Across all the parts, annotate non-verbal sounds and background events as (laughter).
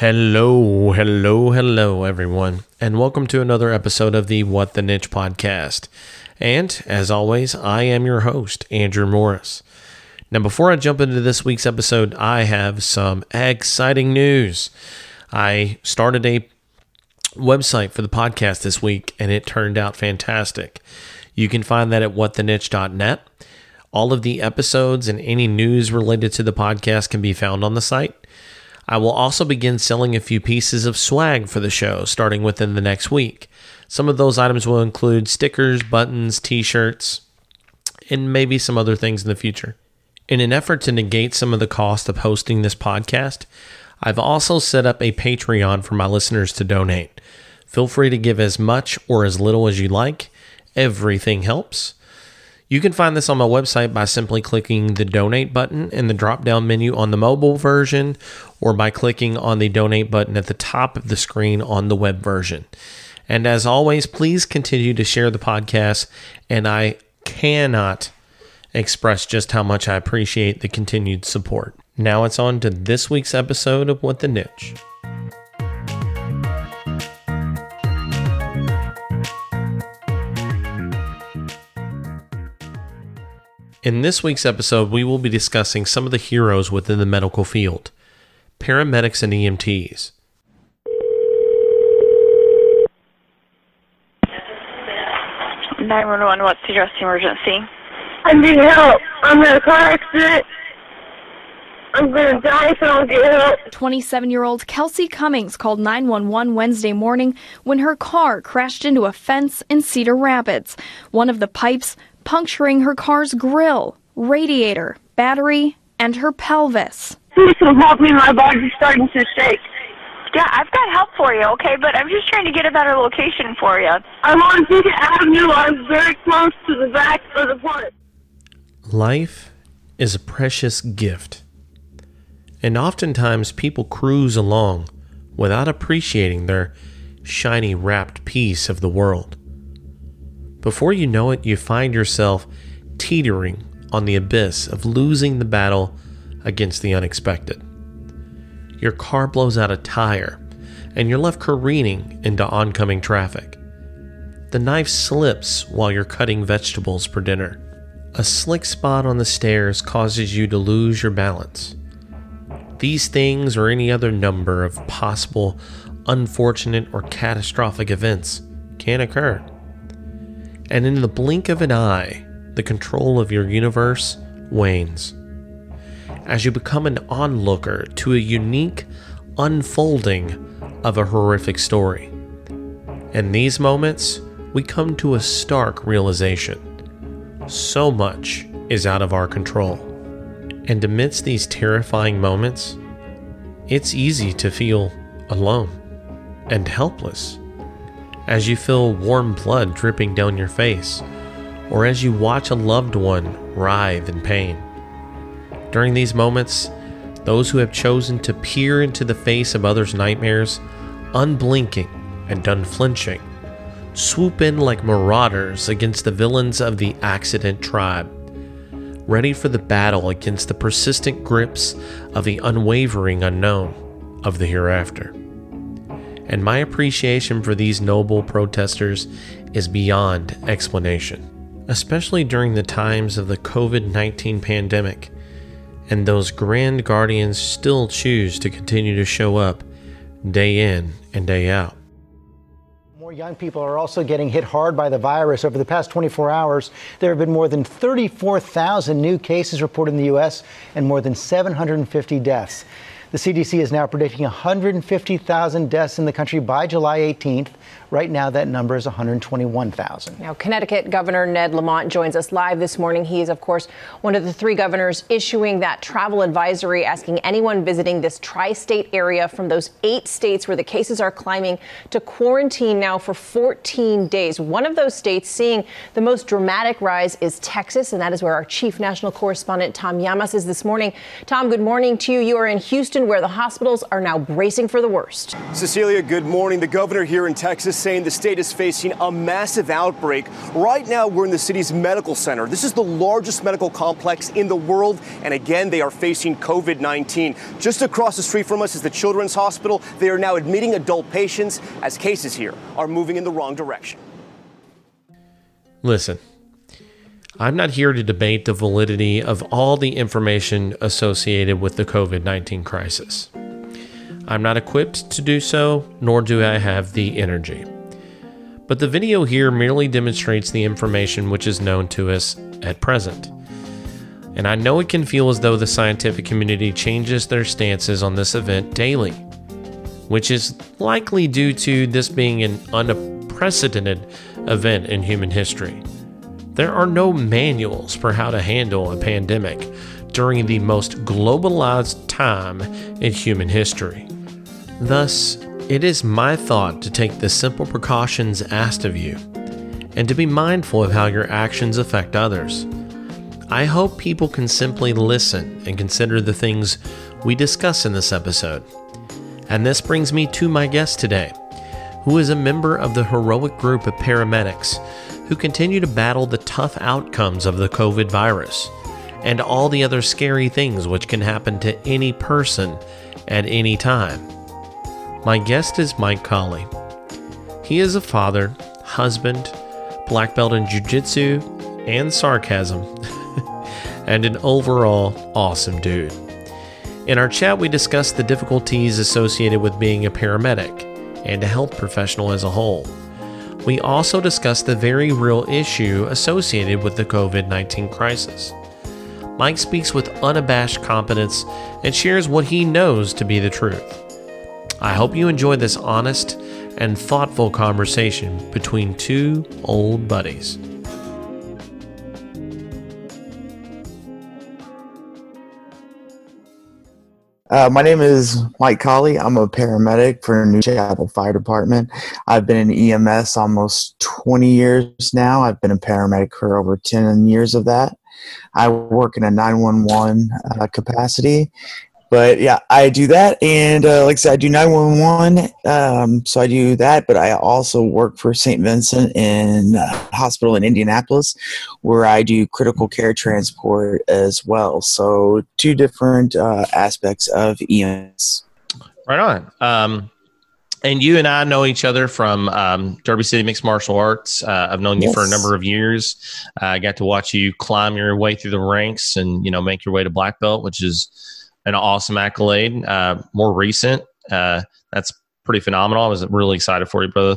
Hello, hello, hello, everyone, and welcome to another episode of the What the Niche podcast. And as always, I am your host, Andrew Morris. Now, before I jump into this week's episode, I have some exciting news. I started a website for the podcast this week, and it turned out fantastic. You can find that at whattheniche.net. All of the episodes and any news related to the podcast can be found on the site. I will also begin selling a few pieces of swag for the show starting within the next week. Some of those items will include stickers, buttons, t shirts, and maybe some other things in the future. In an effort to negate some of the cost of hosting this podcast, I've also set up a Patreon for my listeners to donate. Feel free to give as much or as little as you like. Everything helps. You can find this on my website by simply clicking the donate button in the drop down menu on the mobile version or by clicking on the donate button at the top of the screen on the web version. And as always, please continue to share the podcast. And I cannot express just how much I appreciate the continued support. Now it's on to this week's episode of What the Niche. In this week's episode, we will be discussing some of the heroes within the medical field paramedics and EMTs. Nine one one. What's the address emergency? I need help. I'm in a car accident. I'm gonna die if I don't get help. 27 year old Kelsey Cummings called 911 Wednesday morning when her car crashed into a fence in Cedar Rapids. One of the pipes puncturing her car's grill, radiator, battery, and her pelvis. Please come help me. My body's starting to shake. Yeah, I've got help for you, okay? But I'm just trying to get a better location for you. I'm on Beacon Avenue. I'm very close to the back of the port. Life is a precious gift. And oftentimes people cruise along without appreciating their shiny wrapped piece of the world. Before you know it, you find yourself teetering on the abyss of losing the battle against the unexpected. Your car blows out a tire, and you're left careening into oncoming traffic. The knife slips while you're cutting vegetables for dinner. A slick spot on the stairs causes you to lose your balance. These things, or any other number of possible unfortunate or catastrophic events, can occur. And in the blink of an eye, the control of your universe wanes. As you become an onlooker to a unique unfolding of a horrific story. In these moments, we come to a stark realization so much is out of our control. And amidst these terrifying moments, it's easy to feel alone and helpless as you feel warm blood dripping down your face or as you watch a loved one writhe in pain. During these moments, those who have chosen to peer into the face of others' nightmares, unblinking and unflinching, swoop in like marauders against the villains of the accident tribe, ready for the battle against the persistent grips of the unwavering unknown of the hereafter. And my appreciation for these noble protesters is beyond explanation, especially during the times of the COVID 19 pandemic. And those grand guardians still choose to continue to show up day in and day out. More young people are also getting hit hard by the virus. Over the past 24 hours, there have been more than 34,000 new cases reported in the U.S. and more than 750 deaths. The CDC is now predicting 150,000 deaths in the country by July 18th. Right now, that number is 121,000. Now, Connecticut Governor Ned Lamont joins us live this morning. He is, of course, one of the three governors issuing that travel advisory, asking anyone visiting this tri state area from those eight states where the cases are climbing to quarantine now for 14 days. One of those states seeing the most dramatic rise is Texas, and that is where our chief national correspondent, Tom Llamas, is this morning. Tom, good morning to you. You are in Houston. Houston, where the hospitals are now bracing for the worst. Cecilia, good morning. The governor here in Texas saying the state is facing a massive outbreak. Right now, we're in the city's medical center. This is the largest medical complex in the world, and again, they are facing COVID 19. Just across the street from us is the Children's Hospital. They are now admitting adult patients as cases here are moving in the wrong direction. Listen, I'm not here to debate the validity of all the information associated with the COVID 19 crisis. I'm not equipped to do so, nor do I have the energy. But the video here merely demonstrates the information which is known to us at present. And I know it can feel as though the scientific community changes their stances on this event daily, which is likely due to this being an unprecedented event in human history. There are no manuals for how to handle a pandemic during the most globalized time in human history. Thus, it is my thought to take the simple precautions asked of you and to be mindful of how your actions affect others. I hope people can simply listen and consider the things we discuss in this episode. And this brings me to my guest today, who is a member of the heroic group of paramedics who continue to battle the tough outcomes of the COVID virus and all the other scary things which can happen to any person at any time. My guest is Mike Colley. He is a father, husband, black belt in jiu-jitsu and sarcasm, (laughs) and an overall awesome dude. In our chat, we discussed the difficulties associated with being a paramedic and a health professional as a whole we also discuss the very real issue associated with the COVID 19 crisis. Mike speaks with unabashed competence and shares what he knows to be the truth. I hope you enjoy this honest and thoughtful conversation between two old buddies. Uh, my name is Mike Colley. I'm a paramedic for New Chapel Fire Department. I've been in EMS almost 20 years now. I've been a paramedic for over 10 years of that. I work in a 911 uh, capacity, but yeah, I do that, and uh, like I said, I do nine one one. Um, so I do that, but I also work for St. Vincent in uh, hospital in Indianapolis, where I do critical care transport as well. So two different uh, aspects of EMS. Right on. Um, and you and I know each other from um, Derby City Mixed Martial Arts. Uh, I've known you for a number of years. Uh, I got to watch you climb your way through the ranks and you know make your way to black belt, which is an awesome accolade. Uh, more recent, uh, that's pretty phenomenal. I was really excited for you, brother.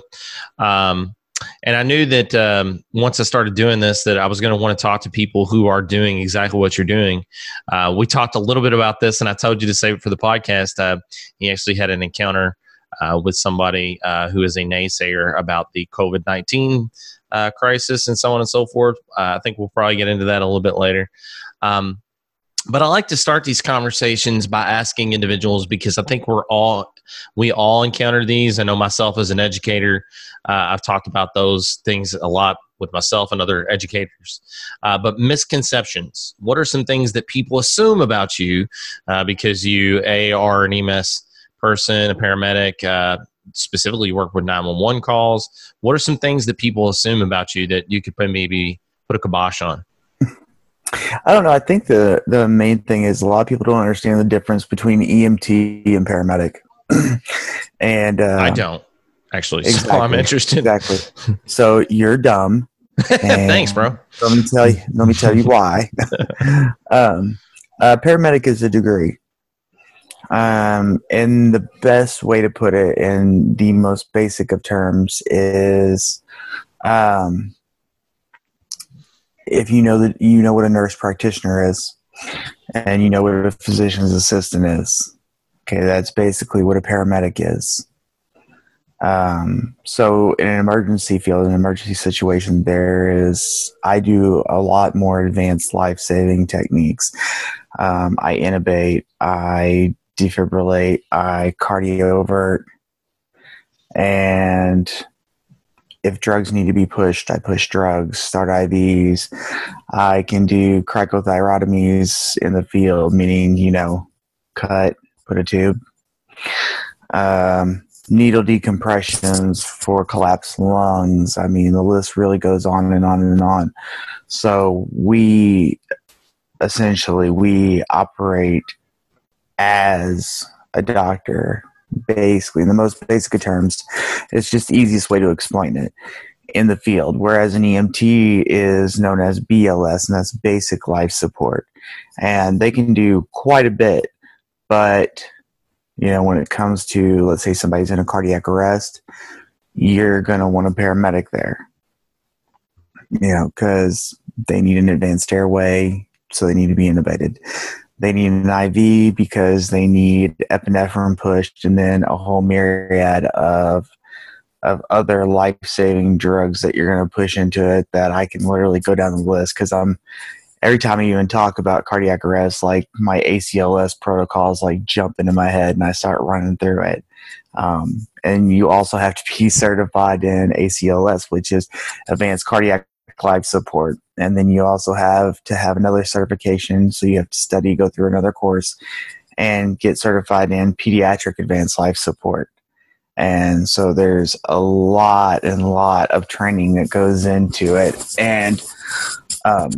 Um, and I knew that um, once I started doing this, that I was going to want to talk to people who are doing exactly what you're doing. Uh, we talked a little bit about this, and I told you to save it for the podcast. Uh, he actually had an encounter uh, with somebody uh, who is a naysayer about the COVID nineteen uh, crisis and so on and so forth. Uh, I think we'll probably get into that a little bit later. Um, but I like to start these conversations by asking individuals because I think we're all we all encounter these. I know myself as an educator, uh, I've talked about those things a lot with myself and other educators. Uh, but misconceptions. What are some things that people assume about you uh, because you a are an EMS person, a paramedic? Uh, specifically, you work with nine one one calls. What are some things that people assume about you that you could maybe put a kibosh on? I don't know. I think the the main thing is a lot of people don't understand the difference between EMT and paramedic. (clears throat) and uh, I don't actually. Exactly, so I'm interested. Exactly. (laughs) So you're dumb. (laughs) Thanks, bro. Let me tell you. Let me tell you why. (laughs) um, uh, paramedic is a degree. Um, and the best way to put it in the most basic of terms is um, if you know that you know what a nurse practitioner is and you know what a physician's assistant is okay that's basically what a paramedic is. Um, so in an emergency field in an emergency situation there is i do a lot more advanced life-saving techniques. Um, i intubate i defibrillate i cardiovert and if drugs need to be pushed, I push drugs, start IVs. I can do cricothyrotomies in the field, meaning, you know, cut, put a tube. Um, needle decompressions for collapsed lungs. I mean, the list really goes on and on and on. So we essentially we operate as a doctor basically in the most basic terms it's just the easiest way to explain it in the field. Whereas an emt is known as bls and that's basic life support. And they can do quite a bit but you know when it comes to let's say somebody's in a cardiac arrest you're going to want a paramedic there. You know because they need an advanced airway so they need to be intubated they need an IV because they need epinephrine pushed, and then a whole myriad of of other life saving drugs that you're going to push into it. That I can literally go down the list because I'm every time I even talk about cardiac arrest, like my ACLS protocols like jump into my head and I start running through it. Um, and you also have to be (laughs) certified in ACLS, which is Advanced Cardiac life support. And then you also have to have another certification. So you have to study, go through another course, and get certified in pediatric advanced life support. And so there's a lot and lot of training that goes into it. And, um,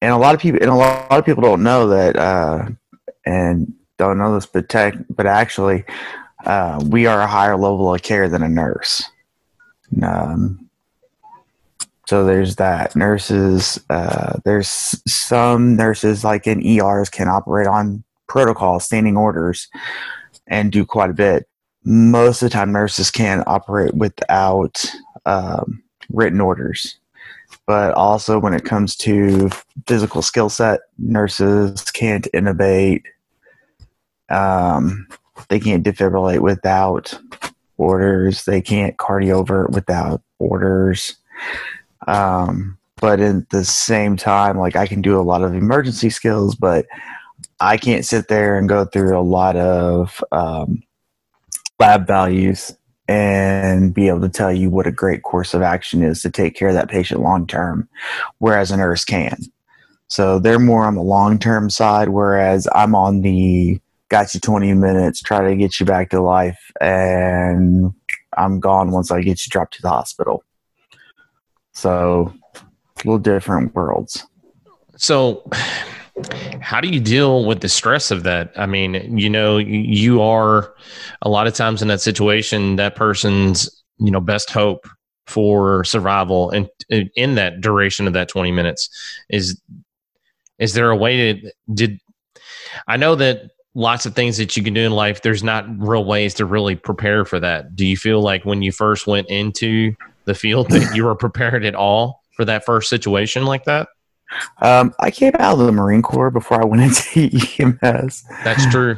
and a lot of people, and a lot of people don't know that, uh, and don't know this, but tech, but actually, uh, we are a higher level of care than a nurse. Um, so there's that. Nurses, uh, there's some nurses like in ERs can operate on protocol, standing orders, and do quite a bit. Most of the time, nurses can operate without um, written orders. But also, when it comes to physical skill set, nurses can't intubate. Um, they can't defibrillate without orders. They can't cardiovert without orders. Um, but at the same time, like I can do a lot of emergency skills, but I can't sit there and go through a lot of um, lab values and be able to tell you what a great course of action is to take care of that patient long term, whereas a nurse can. So they're more on the long term side, whereas I'm on the got you 20 minutes, try to get you back to life, and I'm gone once I get you dropped to the hospital. So, little different worlds. So, how do you deal with the stress of that? I mean, you know, you are a lot of times in that situation, that person's, you know, best hope for survival and in that duration of that 20 minutes is is there a way to did I know that lots of things that you can do in life there's not real ways to really prepare for that. Do you feel like when you first went into the field that you were prepared at all for that first situation like that? Um, I came out of the Marine Corps before I went into (laughs) EMS. That's true.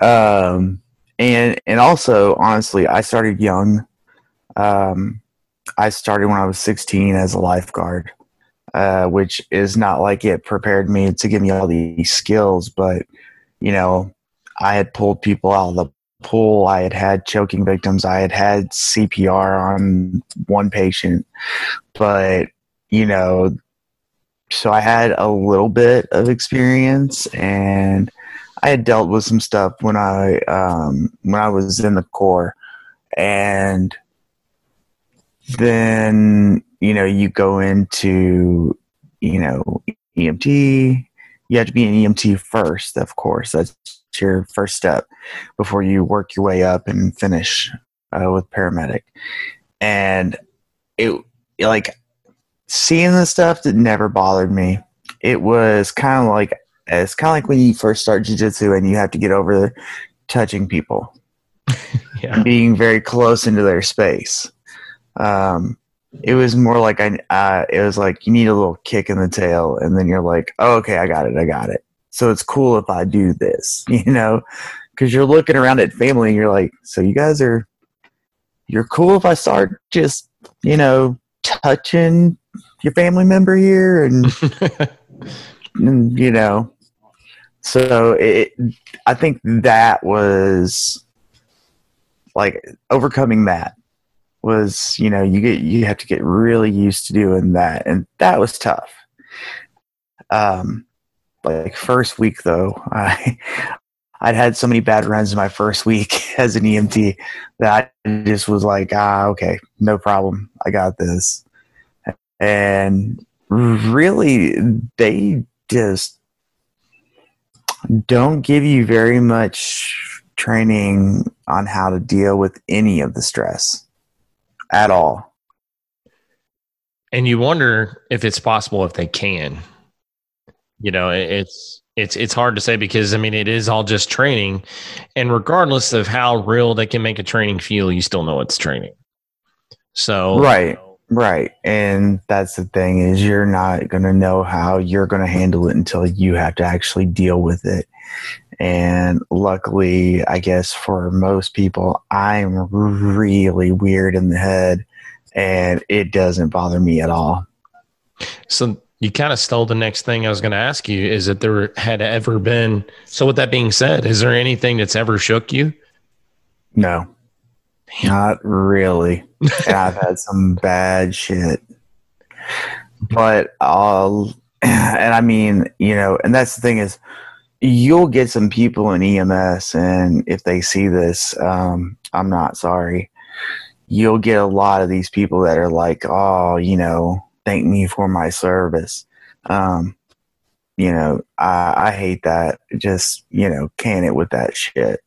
Um, and and also, honestly, I started young. Um, I started when I was 16 as a lifeguard, uh, which is not like it prepared me to give me all these skills, but you know, I had pulled people out of the pool. I had had choking victims. I had had CPR on one patient, but you know, so I had a little bit of experience, and I had dealt with some stuff when I um, when I was in the Corps, and then you know you go into you know EMT. You have to be an EMT first, of course. That's your first step before you work your way up and finish uh, with paramedic. And it like seeing the stuff that never bothered me. It was kind of like it's kind of like when you first start jujitsu and you have to get over touching people, (laughs) yeah. being very close into their space. Um, it was more like I, uh, it was like you need a little kick in the tail, and then you're like, oh, okay, I got it, I got it. So it's cool if I do this, (laughs) you know, because you're looking around at family and you're like, so you guys are, you're cool if I start just, you know, touching your family member here and, (laughs) and you know, so it, I think that was like overcoming that was, you know, you get, you have to get really used to doing that. And that was tough. Um, like first week though, (laughs) I I'd had so many bad runs in my first week (laughs) as an EMT that I just was like, ah, okay, no problem. I got this. And really, they just don't give you very much training on how to deal with any of the stress at all. And you wonder if it's possible if they can. You know, it's it's it's hard to say because I mean it is all just training, and regardless of how real they can make a training feel, you still know it's training. So right, right, and that's the thing is you're not gonna know how you're gonna handle it until you have to actually deal with it. And luckily, I guess for most people, I'm really weird in the head, and it doesn't bother me at all. So you kind of stole the next thing I was going to ask you is that there had ever been. So, with that being said, is there anything that's ever shook you? No, Damn. not really. (laughs) I've had some bad shit, but I'll, (sighs) and I mean, you know, and that's the thing is, you'll get some people in EMS, and if they see this, um, I'm not sorry. You'll get a lot of these people that are like, oh, you know, thank me for my service. Um, you know, I, I hate that. Just you know, can it with that shit.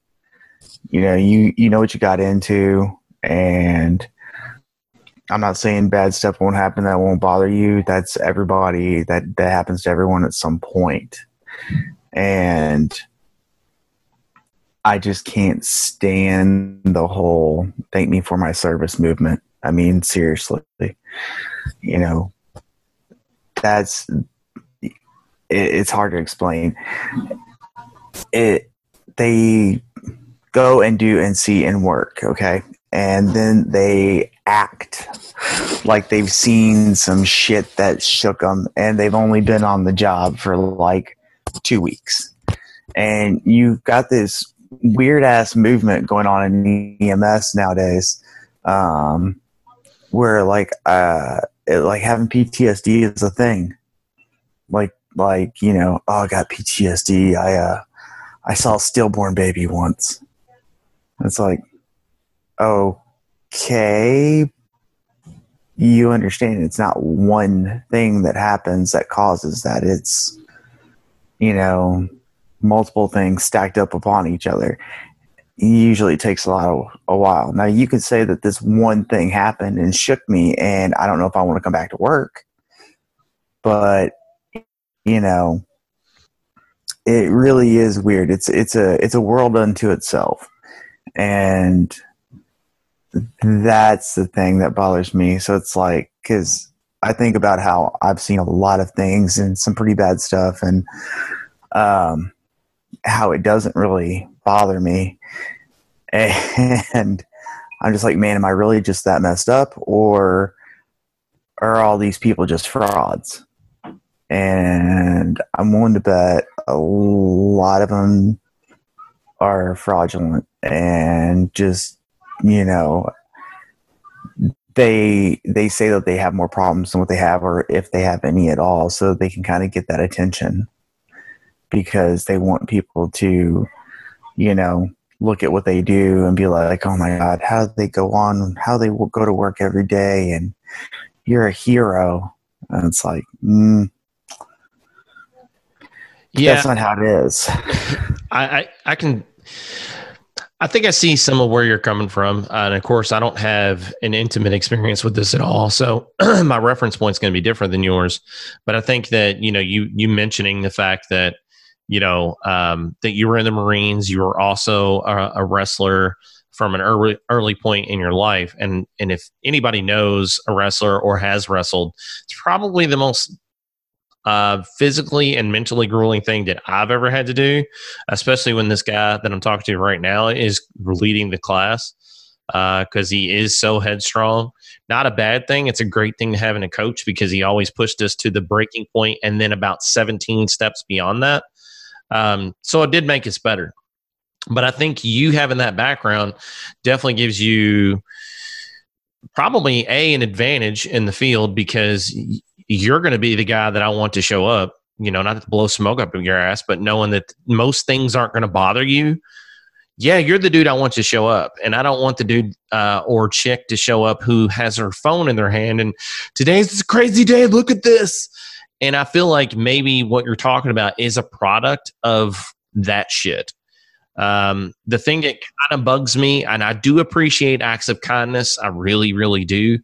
You know, you you know what you got into, and I'm not saying bad stuff won't happen that won't bother you. That's everybody. That that happens to everyone at some point, and I just can't stand the whole "thank me for my service" movement. I mean, seriously you know, that's it, it's hard to explain. It they go and do and see and work, okay, and then they act like they've seen some shit that shook them, and they've only been on the job for like two weeks, and you've got this weird ass movement going on in EMS nowadays. Um, where like uh it, like having PTSD is a thing. Like like you know, oh, I got PTSD. I uh I saw a stillborn baby once. It's like, okay, you understand it's not one thing that happens that causes that. It's you know multiple things stacked up upon each other usually takes a lot of a while. Now you could say that this one thing happened and shook me, and I don't know if I want to come back to work. But you know, it really is weird. It's it's a it's a world unto itself, and that's the thing that bothers me. So it's like because I think about how I've seen a lot of things and some pretty bad stuff, and um, how it doesn't really bother me. And I'm just like, man, am I really just that messed up? Or are all these people just frauds? And I'm willing to bet a lot of them are fraudulent and just, you know, they they say that they have more problems than what they have or if they have any at all so they can kind of get that attention because they want people to, you know, look at what they do and be like, oh my God, how they go on, how they go to work every day, and you're a hero. And it's like, mm, yeah, that's not how it is. (laughs) I, I, I can. I think I see some of where you're coming from, uh, and of course, I don't have an intimate experience with this at all, so (clears throat) my reference point is going to be different than yours. But I think that you know, you you mentioning the fact that you know um, that you were in the Marines. You were also a, a, wrestler from an early early point in your life, and and if anybody knows a wrestler or has wrestled, it's probably the most uh, physically and mentally grueling thing that I've ever had to do, especially when this guy that I'm talking to right now is leading the class because uh, he is so headstrong. Not a bad thing. It's a great thing to have in a coach because he always pushed us to the breaking point and then about 17 steps beyond that. Um, so it did make us better. But I think you having that background definitely gives you probably a an advantage in the field because you're going to be the guy that I want to show up you know, not to blow smoke up your ass, but knowing that most things aren't going to bother you. Yeah, you're the dude I want to show up, and I don't want the dude uh, or chick to show up who has her phone in their hand and today's a crazy day. Look at this, and I feel like maybe what you're talking about is a product of that shit. Um, the thing that kind of bugs me, and I do appreciate acts of kindness, I really, really do.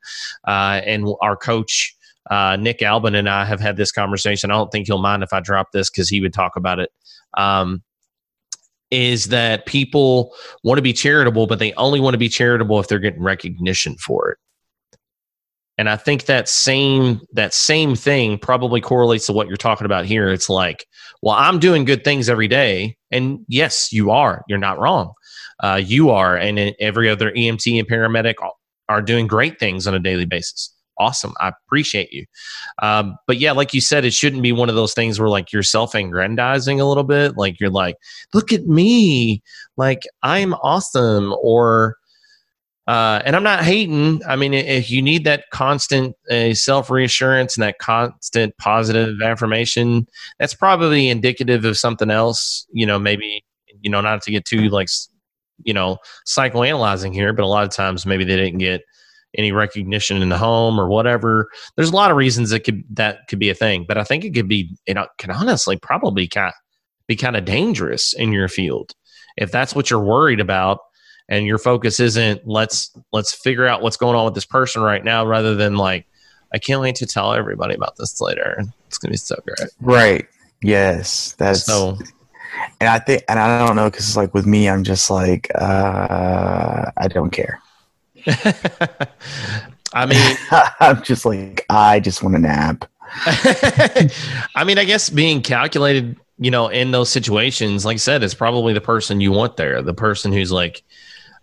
Uh, and our coach, uh, Nick Albin, and I have had this conversation. I don't think he'll mind if I drop this because he would talk about it. Um, is that people want to be charitable, but they only want to be charitable if they're getting recognition for it. And I think that same that same thing probably correlates to what you're talking about here. It's like, well, I'm doing good things every day, and yes, you are. You're not wrong. Uh, you are, and every other EMT and paramedic are doing great things on a daily basis. Awesome, I appreciate you. Um, but yeah, like you said, it shouldn't be one of those things where like you're self-aggrandizing a little bit. Like you're like, look at me, like I'm awesome, or uh, and I'm not hating. I mean, if you need that constant uh, self reassurance and that constant positive affirmation, that's probably indicative of something else. You know, maybe you know, not to get too like, you know, psychoanalyzing here, but a lot of times maybe they didn't get any recognition in the home or whatever. There's a lot of reasons that could that could be a thing, but I think it could be it can honestly probably kind be kind of dangerous in your field if that's what you're worried about and your focus isn't let's let's figure out what's going on with this person right now rather than like i can't wait to tell everybody about this later. It's gonna be so great. Right. Yes. That's so and i think and i don't know because it's like with me i'm just like uh i don't care. (laughs) I mean (laughs) i'm just like i just want a nap. (laughs) I mean i guess being calculated you know in those situations like i said is probably the person you want there the person who's like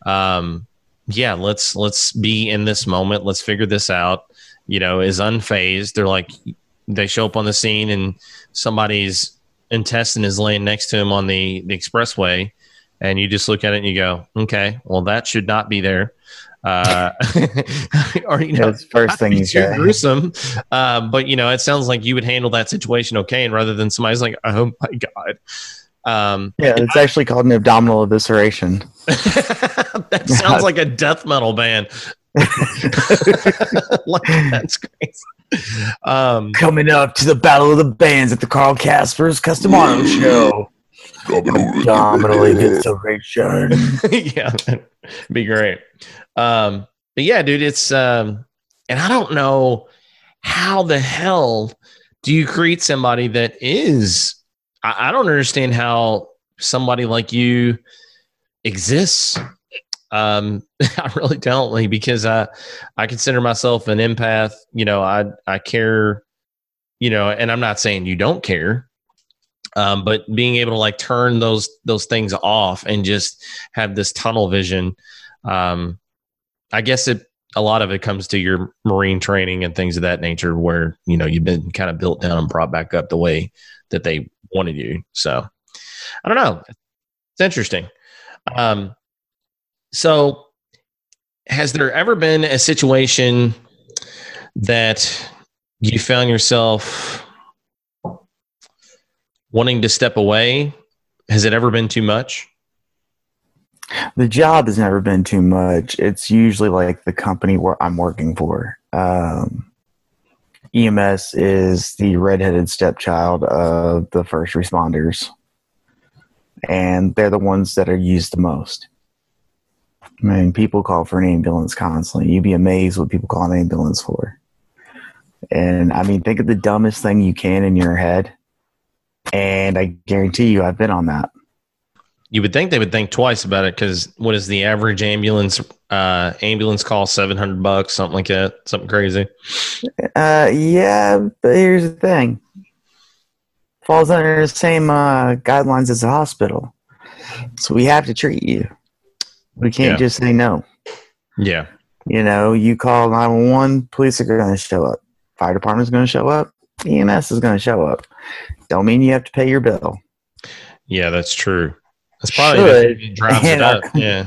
um, yeah, let's let's be in this moment. Let's figure this out. You know, is unfazed. They're like they show up on the scene and somebody's intestine is laying next to him on the the expressway, and you just look at it and you go, okay, well that should not be there. Uh, (laughs) or you know, That's first thing you say. gruesome. Um, but you know, it sounds like you would handle that situation okay, and rather than somebody's like, oh my god. Um, yeah, it's I, actually called an abdominal evisceration. (laughs) that (laughs) sounds like a death metal band. (laughs) like, that's crazy. Um, Coming up to the Battle of the Bands at the Carl Casper's Custom Auto Show. Abdominal evisceration. (laughs) yeah, be great. Um, but yeah, dude, it's um, and I don't know how the hell do you create somebody that is. I, I don't understand how somebody like you exists. Um, (laughs) I really don't, because I I consider myself an empath. You know, I I care. You know, and I'm not saying you don't care, um, but being able to like turn those those things off and just have this tunnel vision. Um, I guess it a lot of it comes to your marine training and things of that nature, where you know you've been kind of built down and brought back up the way that they wanted you. So I don't know. It's interesting. Um, so, has there ever been a situation that you found yourself wanting to step away? Has it ever been too much? The job has never been too much. It's usually like the company where I'm working for. Um, EMS is the redheaded stepchild of the first responders and they're the ones that are used the most. I mean, people call for an ambulance constantly. You'd be amazed what people call an ambulance for. And I mean, think of the dumbest thing you can in your head, and I guarantee you, I've been on that. You would think they would think twice about it because what is the average ambulance uh, ambulance call? Seven hundred bucks, something like that, something crazy. Uh, yeah, but here's the thing: falls under the same uh, guidelines as a hospital. So we have to treat you. We can't yeah. just say no. Yeah. You know, you call 911, police are going to show up. Fire department is going to show up. EMS is going to show up. Don't mean you have to pay your bill. Yeah, that's true. That's probably Should. drives it up. (laughs) Yeah.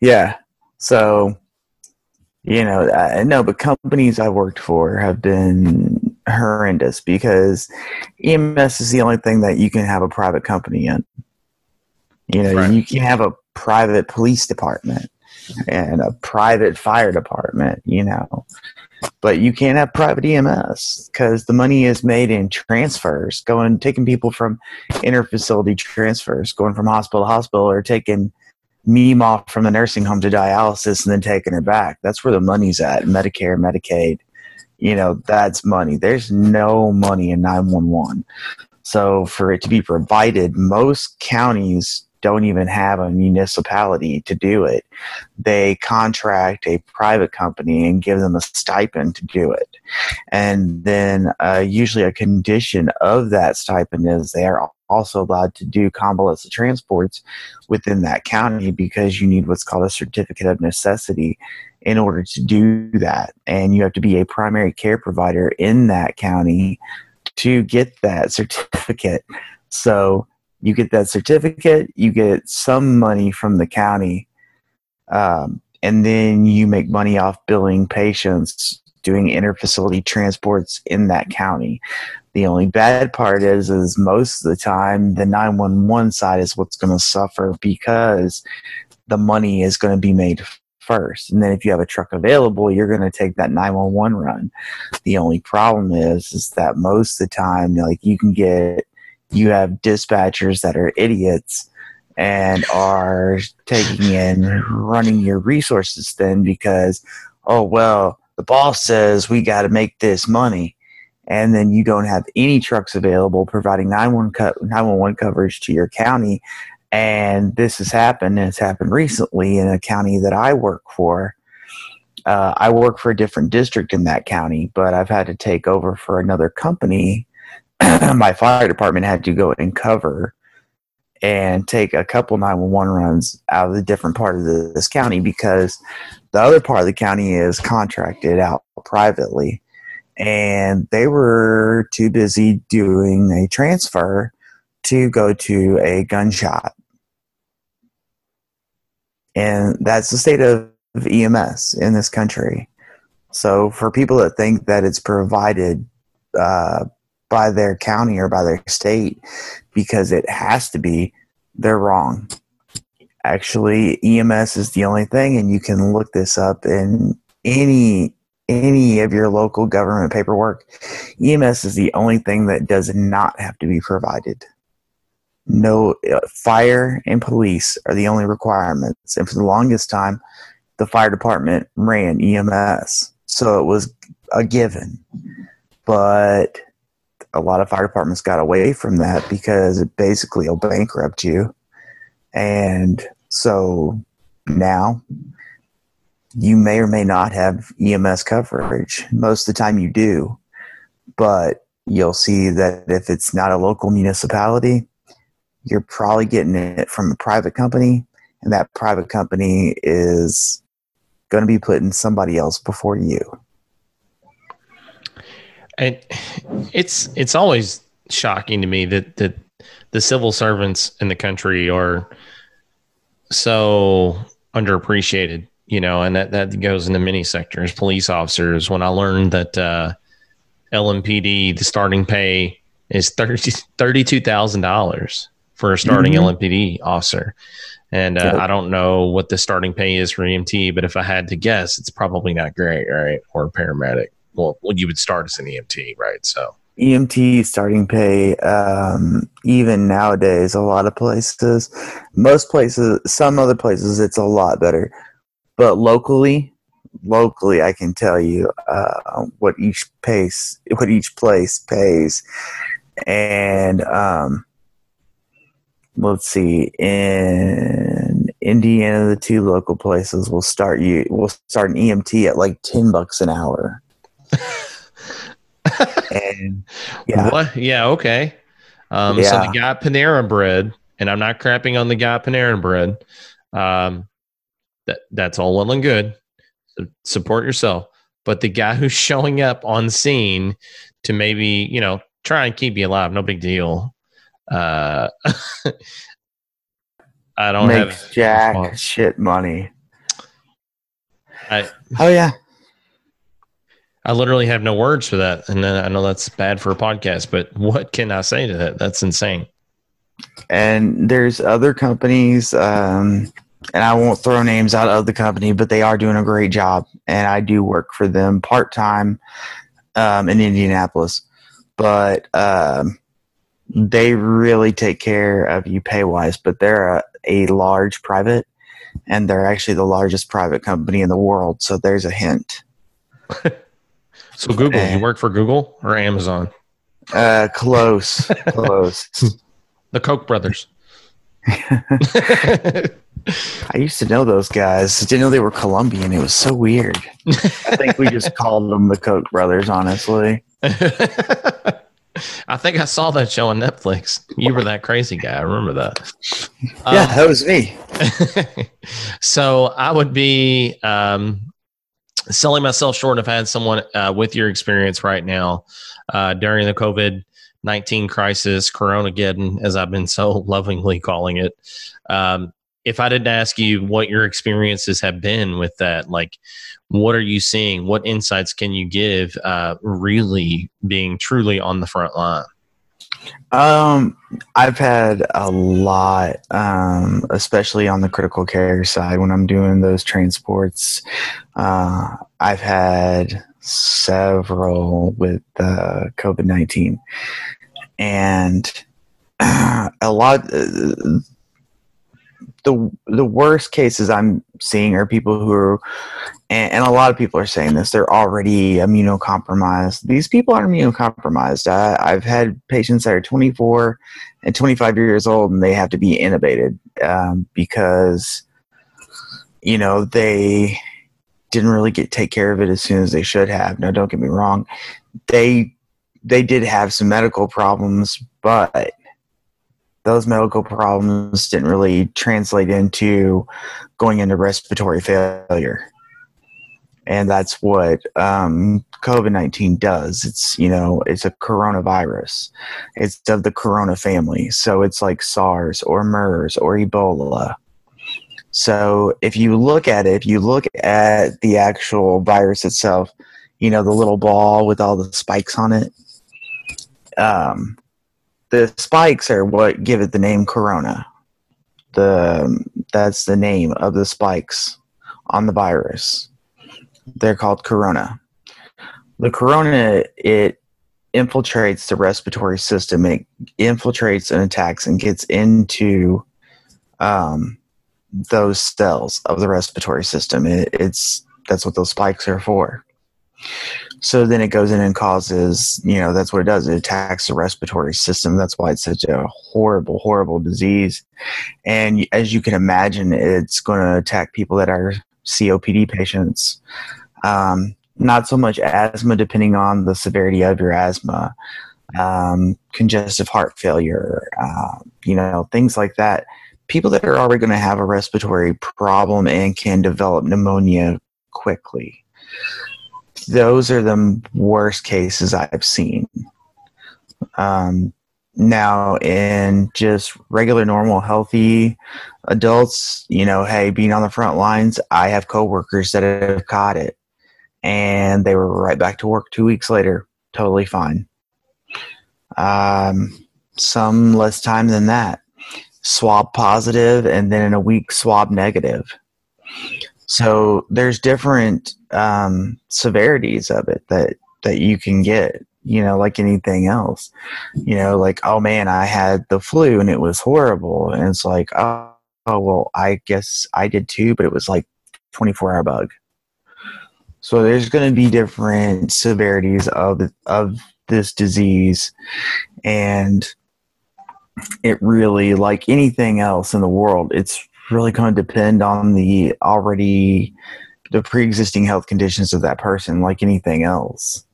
yeah. So, you know, I, no, but companies I worked for have been horrendous because EMS is the only thing that you can have a private company in. You know, Right. you can have a private police department and a private fire department, you know, but you can't have private EMS because the money is made in transfers, going taking people from interfacility transfers, going from hospital to hospital, or taking me off from the nursing home to dialysis and then taking her back. That's where the money's at. Medicare, Medicaid, you know, that's money. There's no money in 911. So for it to be provided, most counties don't even have a municipality to do it. They contract a private company and give them a stipend to do it. And then uh, usually a condition of that stipend is they are also allowed to do convalescent transports within that county because you need what's called a certificate of necessity in order to do that. And you have to be a primary care provider in that county to get that certificate. So you get that certificate, you get some money from the county, um, and then you make money off billing patients doing interfacility transports in that county. The only bad part is, is most of the time the 911 side is what's going to suffer because the money is going to be made first. And then if you have a truck available, you're going to take that 911 run. The only problem is, is that most of the time, like you can get, you have dispatchers that are idiots and are taking in running your resources then because, oh, well, the boss says we got to make this money and then you don't have any trucks available providing 911, co- 911 coverage to your county. And this has happened, and it's happened recently in a county that I work for. Uh, I work for a different district in that county, but I've had to take over for another company. (clears throat) My fire department had to go and cover and take a couple 911 runs out of the different part of the, this county because the other part of the county is contracted out privately and they were too busy doing a transfer to go to a gunshot. And that's the state of EMS in this country. So, for people that think that it's provided uh, by their county or by their state because it has to be, they're wrong. Actually, EMS is the only thing, and you can look this up in any any of your local government paperwork, EMS is the only thing that does not have to be provided. No, uh, fire and police are the only requirements. And for the longest time, the fire department ran EMS. So it was a given. But a lot of fire departments got away from that because it basically will bankrupt you. And so now you may or may not have EMS coverage. Most of the time you do, but you'll see that if it's not a local municipality, you're probably getting it from a private company, and that private company is going to be putting somebody else before you. And it's it's always shocking to me that that the civil servants in the country are so underappreciated, you know, and that that goes into many sectors. Police officers. When I learned that uh, LMPD, the starting pay is thirty thirty two thousand dollars for a starting Mhm. LMPD officer. And uh. I don't know what the starting pay is for EMT, but if I had to guess, it's probably not great, right? Or paramedic. Well, well, you would start as an EMT, right? So, EMT starting pay, um, even nowadays, a lot of places, most places, some other places, it's a lot better. But locally, locally, I can tell you uh, what each pace, what each place pays, and um, let's see, in Indiana, the two local places will start you will start an EMT at like ten bucks an hour. And (laughs) yeah, What? Yeah, okay. Um, So Yeah. the guy Panera Bread, and I'm not crapping on the guy Panera Bread. Um, that that's all well and good. So support yourself, but the guy who's (laughs) showing up on scene to maybe you know try and keep you alive, no big deal. Uh, (laughs) I don't makes have jack response. shit money. I, Oh yeah, I literally have no words for that. And then I know that's bad for a podcast, but what can I say to that? That's insane. And there's other companies, um, and I won't throw names out of the company, but they are doing a great job. And I do work for them part time um, in Indianapolis. But um, they really take care of you pay wise, but they're a, a large private and they're actually the largest private company in the world. So there's a hint. (laughs) so Google, you work for Google or Amazon? Uh, close, close. (laughs) the Koch brothers. (laughs) I used to know those guys. I didn't know they were Colombian. It was so weird. I think we just called them the Koch brothers, honestly. (laughs) I think I saw that show on Netflix. You were that crazy guy. I remember that. Yeah, um, that was me. so I would be um, selling myself short if I had someone uh, with your experience right now uh, during the COVID 19 crisis, Corona Geddon, as I've been (laughs) so lovingly calling it. Um, if I didn't ask you what your experiences have been with that, like what are you seeing? What insights can you give? Uh, really being truly on the front line. Um, I've had a lot, um, especially on the critical care side when I'm doing those transports. Uh, I've had several with uh, COVID 19. And (clears throat) a lot, uh, the the worst cases I'm seeing are people who are, and, and, a lot of people are saying this. They're already immunocompromised. These people are immunocompromised. I, I've had patients that are 24 and 25 years old, and they have to be intubated um, because, you know, they didn't really get take care of it as soon as they should have. Now, don't get me wrong, they they did have some medical problems, but those medical problems didn't really translate into going into respiratory failure. And that's what um, COVID 19 does. It's, you know, it's a coronavirus. It's of the corona family. So it's like SARS or MERS or Ebola. So if you look at it, if you look at the actual virus itself, you know, the little ball with all the spikes on it, um, the spikes are what give it the name corona. The that's the name of the spikes on the virus. They're called corona. The corona it infiltrates the respiratory system. It infiltrates and attacks and gets into um, those cells of the respiratory system. It, it's that's what those spikes are for. So then it goes in and causes, you know, that's what it does. It attacks the respiratory system. That's why it's such a horrible, horrible disease. And as you can imagine, it's going to attack people that are COPD patients. Um, not so much asthma, depending on the severity of your asthma, um, congestive heart failure, uh, you know, things like that. People that are already going to have a respiratory problem and can develop pneumonia quickly those are the worst cases I've seen. Um, now, in just regular, normal, healthy adults, you know, hey, being on the front lines, I have coworkers that have caught it, and they were right back to work two weeks later, totally fine. Um, some less time than that, swab positive, and then in a week, swab negative. So there's different um, severities of it that that you can get. You know, like anything else. You know, like oh man, I had the flu and it was horrible, and it's like oh, oh well, I guess I did too, but it was like 24 hour bug. So there's going to be different severities of of this disease, and it really, like anything else in the world, it's really going to depend on the already the pre-existing health conditions of that person like anything else.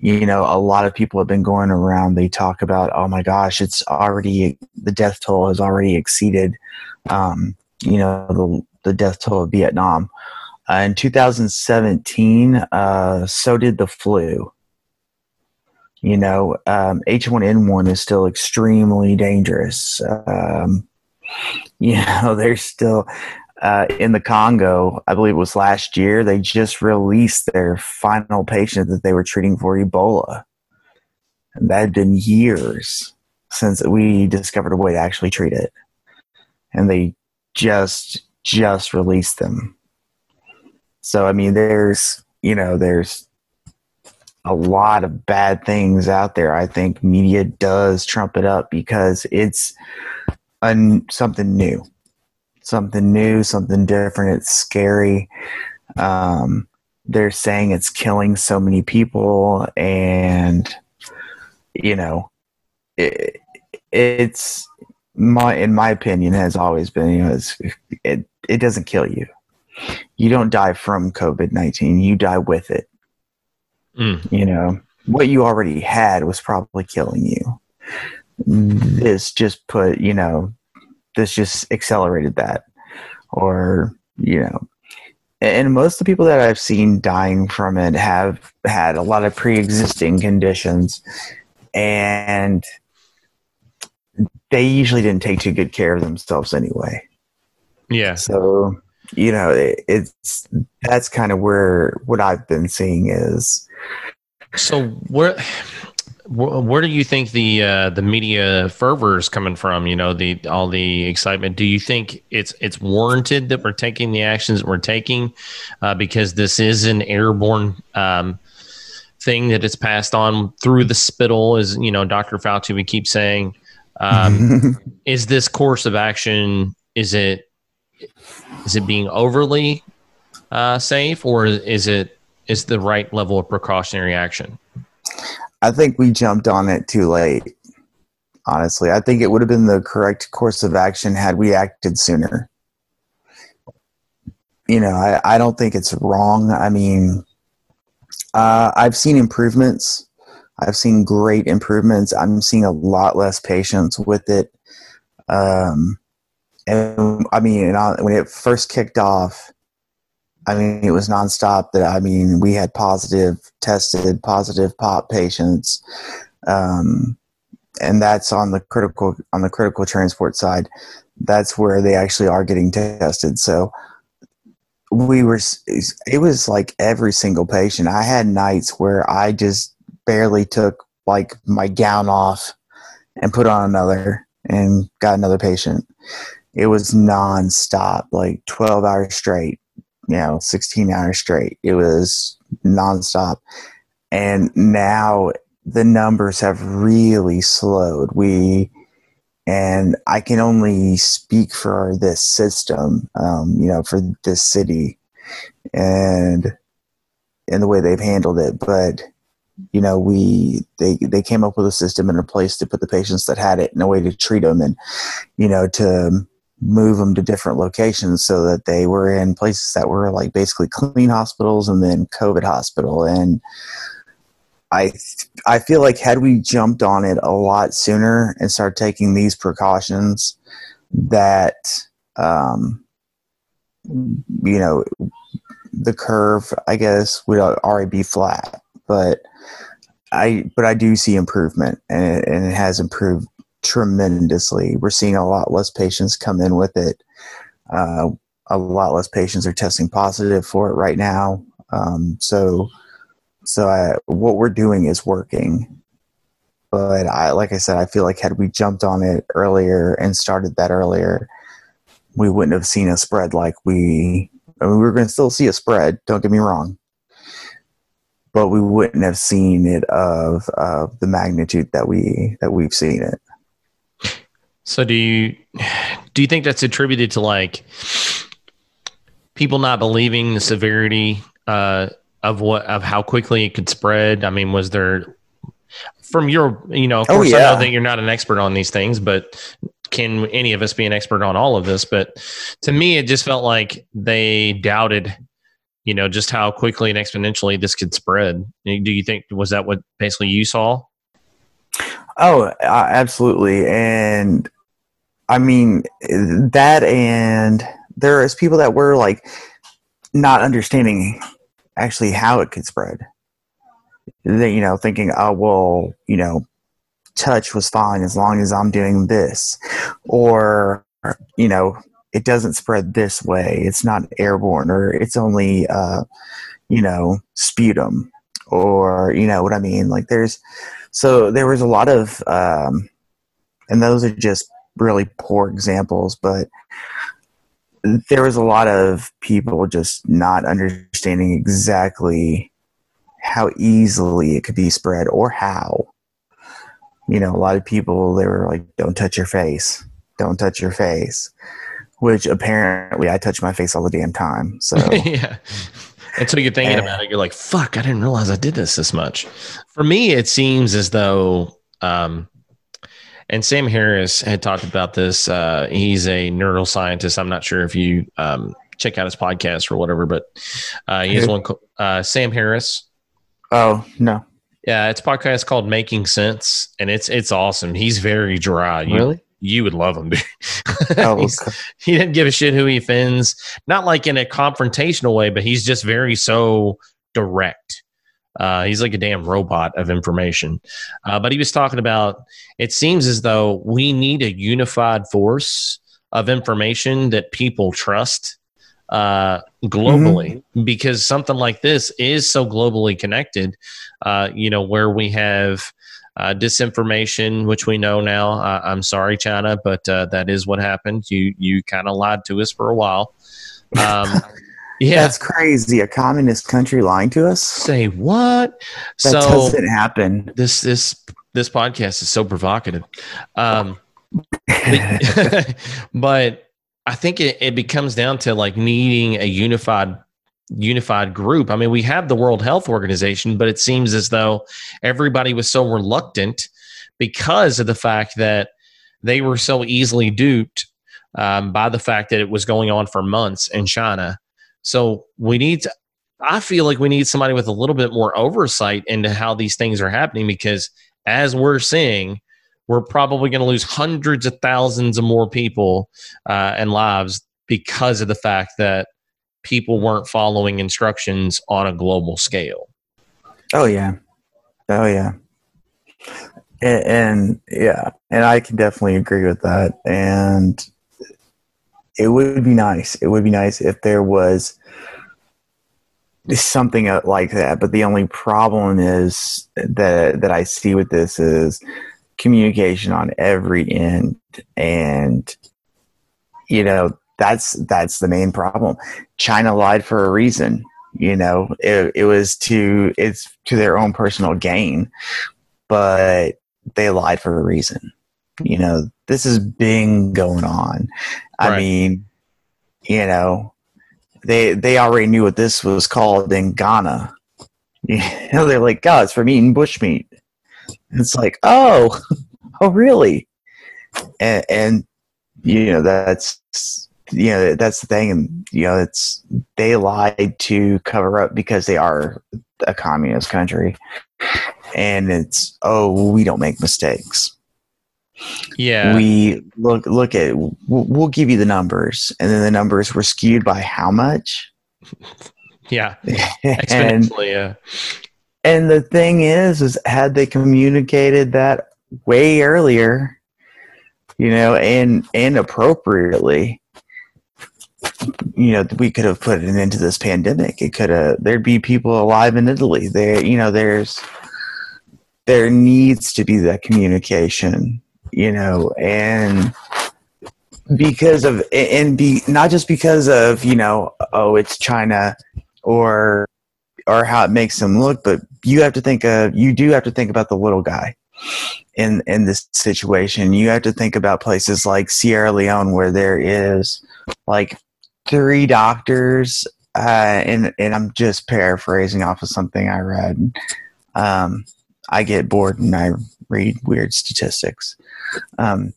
You know a lot of people have been going around they talk about oh my gosh it's already the death toll has already exceeded um, you know the, the death toll of vietnam. Uh, in 2017 uh, so did the flu. You know um, h1n1 is still extremely dangerous um, (laughs) you know, there's still uh, in the Congo, I believe it was last year, they just released their final patient that they were treating for Ebola. And that had been years since we discovered a way to actually treat it. And they just just released them. So I mean there's you know, there's a lot of bad things out there. I think media does trump it up because it's un- something new, something new, something different. It's scary. Um, they're saying it's killing so many people, and you know, it, it's my in my opinion has always been you know it it doesn't kill you. You don't die from COVID nineteen. You die with it. Mm. You know what you already had was probably killing you. Mm. This just put you know this just accelerated that, or you know. And most of the people that I've seen dying from it have had a lot of pre-existing conditions, and they usually didn't take too good care of themselves anyway. Yeah. So, you know, it, it's that's kind of where what I've been seeing is. So where where where do you think the uh, the media fervor is coming from? You know, the all the excitement. Do you think it's it's warranted that we're taking the actions that we're taking uh, because this is an airborne um, thing that it's passed on through the spittle? As you know, Dr. Fauci we keep saying. Um, (laughs) is this course of action is it is it being overly uh, safe or is it is the right level of precautionary action I think we jumped on it too late. Honestly, I think it would have been the correct course of action had we acted sooner. You know, I, I don't think it's wrong. I mean, uh, I've seen improvements. I've seen great improvements. I'm seeing a lot less patients with it. Um, and I mean, when it first kicked off, I mean, it was nonstop. That I mean, we had positive tested, positive pop patients, um, and that's on the critical on the critical transport side. That's where they actually are getting tested. So we were. It was like every single patient. I had nights where I just barely took like my gown off and put on another and got another patient. It was nonstop, like twelve hours straight you know 16 hours straight. It was nonstop. And now the numbers have really slowed. We and i can only speak for this system um, you know for this city and and the way they've handled it. But you know we they they came up with a system and a place to put the patients that had it and a way to treat them and you know to move them to different locations so that they were in places that were like basically clean hospitals and then COVID hospital. And I I feel like had we jumped on it a lot sooner and started taking these precautions, that um, you know the curve I guess would already be flat, but. I, but I do see improvement, and it, and it has improved tremendously. We're seeing a lot less patients come in with it. Uh, a lot less patients are testing positive for it right now. Um, so, so I, what we're doing is working. But I, like I said, I feel like had we jumped on it earlier and started that earlier, we wouldn't have seen a spread like we. I mean, we are going to still see a spread. Don't get me wrong, but we wouldn't have seen it of uh, the magnitude that we that we've seen it. So do you do you think that's attributed to like people not believing the severity uh, of what of how quickly it could spread? I mean, was there from your you know of Oh, course I know that you're not an expert on these things, but can any of us be an expert on all of this? But to me, it just felt like they doubted, you know, just how quickly and exponentially this could spread. Do you think was that what basically you saw? Oh, absolutely. And I mean, that and there is people that were like not understanding actually how it could spread. They, you know, thinking, oh, well, you know, touch was fine as long as I'm doing this. Or, you know, it doesn't spread this way. It's not airborne, or it's only, uh, you know, sputum, or you know what I mean. Like there's, so there was a lot of, um, and those are just really poor examples, but there was a lot of people just not understanding exactly how easily it could be spread or how. You know, a lot of people they were like, "Don't touch your face, don't touch your face," which apparently I touch my face all the damn time. So (laughs) yeah. Until you're thinking about it, you're like, "Fuck! I didn't realize I did this this much." For me, it seems as though, um, and Sam Harris had talked about this. Uh, he's a neuroscientist. I'm not sure if you um, check out his podcast or whatever, but uh, he has one. co- Uh, Sam Harris. oh no, Yeah, it's a podcast called Making Sense, and it's it's awesome. He's very dry. You, You would love him, dude. (laughs) Oh, okay. he didn't give a shit who he offends. Not like in a confrontational way, but he's just very so direct. Uh, he's like a damn robot of information. Uh, but he was talking about it seems as though we need a unified force of information that people trust uh, globally because something like this is so globally connected. Uh, you know, where we have uh, disinformation, which we know now. Uh, I'm sorry, China, but uh, that is what happened. You you kind of lied to us for a while. Um, (laughs) yeah. that's crazy. A communist country lying to us? Say what? That so doesn't happen. this this this podcast is so provocative. Um, but, (laughs) (laughs) but I think it, it becomes down to like needing a unified unified group. I mean, we have the World Health Organization, but it seems as though everybody was so reluctant because of the fact that they were so easily duped um, by the fact that it was going on for months in China. So we need to. I feel like we need somebody with a little bit more oversight into how these things are happening because, as we're seeing, we're probably going to lose hundreds of thousands of more people uh, and lives because of the fact that people weren't following instructions on a global scale. Oh yeah, oh yeah, and, and yeah, and I can definitely agree with that. And it would be nice. It would be nice if there was something like that. But the only problem is that that I see with this is communication on every end, and you know that's that's the main problem. China lied for a reason you know? It, it was to it's to their own personal gain but they lied for a reason. You know this has been going on. I Right. mean you know they they already knew what this was called in ghana. (laughs) You know they're like god it's from eating bushmeat it's like oh (laughs) oh really? And, and you know that's you know that's the thing and you know it's they lied to cover up because they are a communist country and it's oh we don't make mistakes Yeah. we look look at we'll, we'll give you the numbers and then the numbers were skewed by how much yeah. and (laughs) Exponentially. Yeah. and the thing is is had they communicated that way earlier you know and and appropriately you know we could have put an end to this pandemic. It could have there'd be people alive in italy. There you know there's there needs to be that communication you know and because of and be not just because of you know oh it's china or or how it makes them look but you have to think of you do have to think about the little guy in in this situation. You have to think about places like sierra leone where there is like three doctors uh, and and i'm just paraphrasing off of something i read. Um, i get bored and i read weird statistics. Um,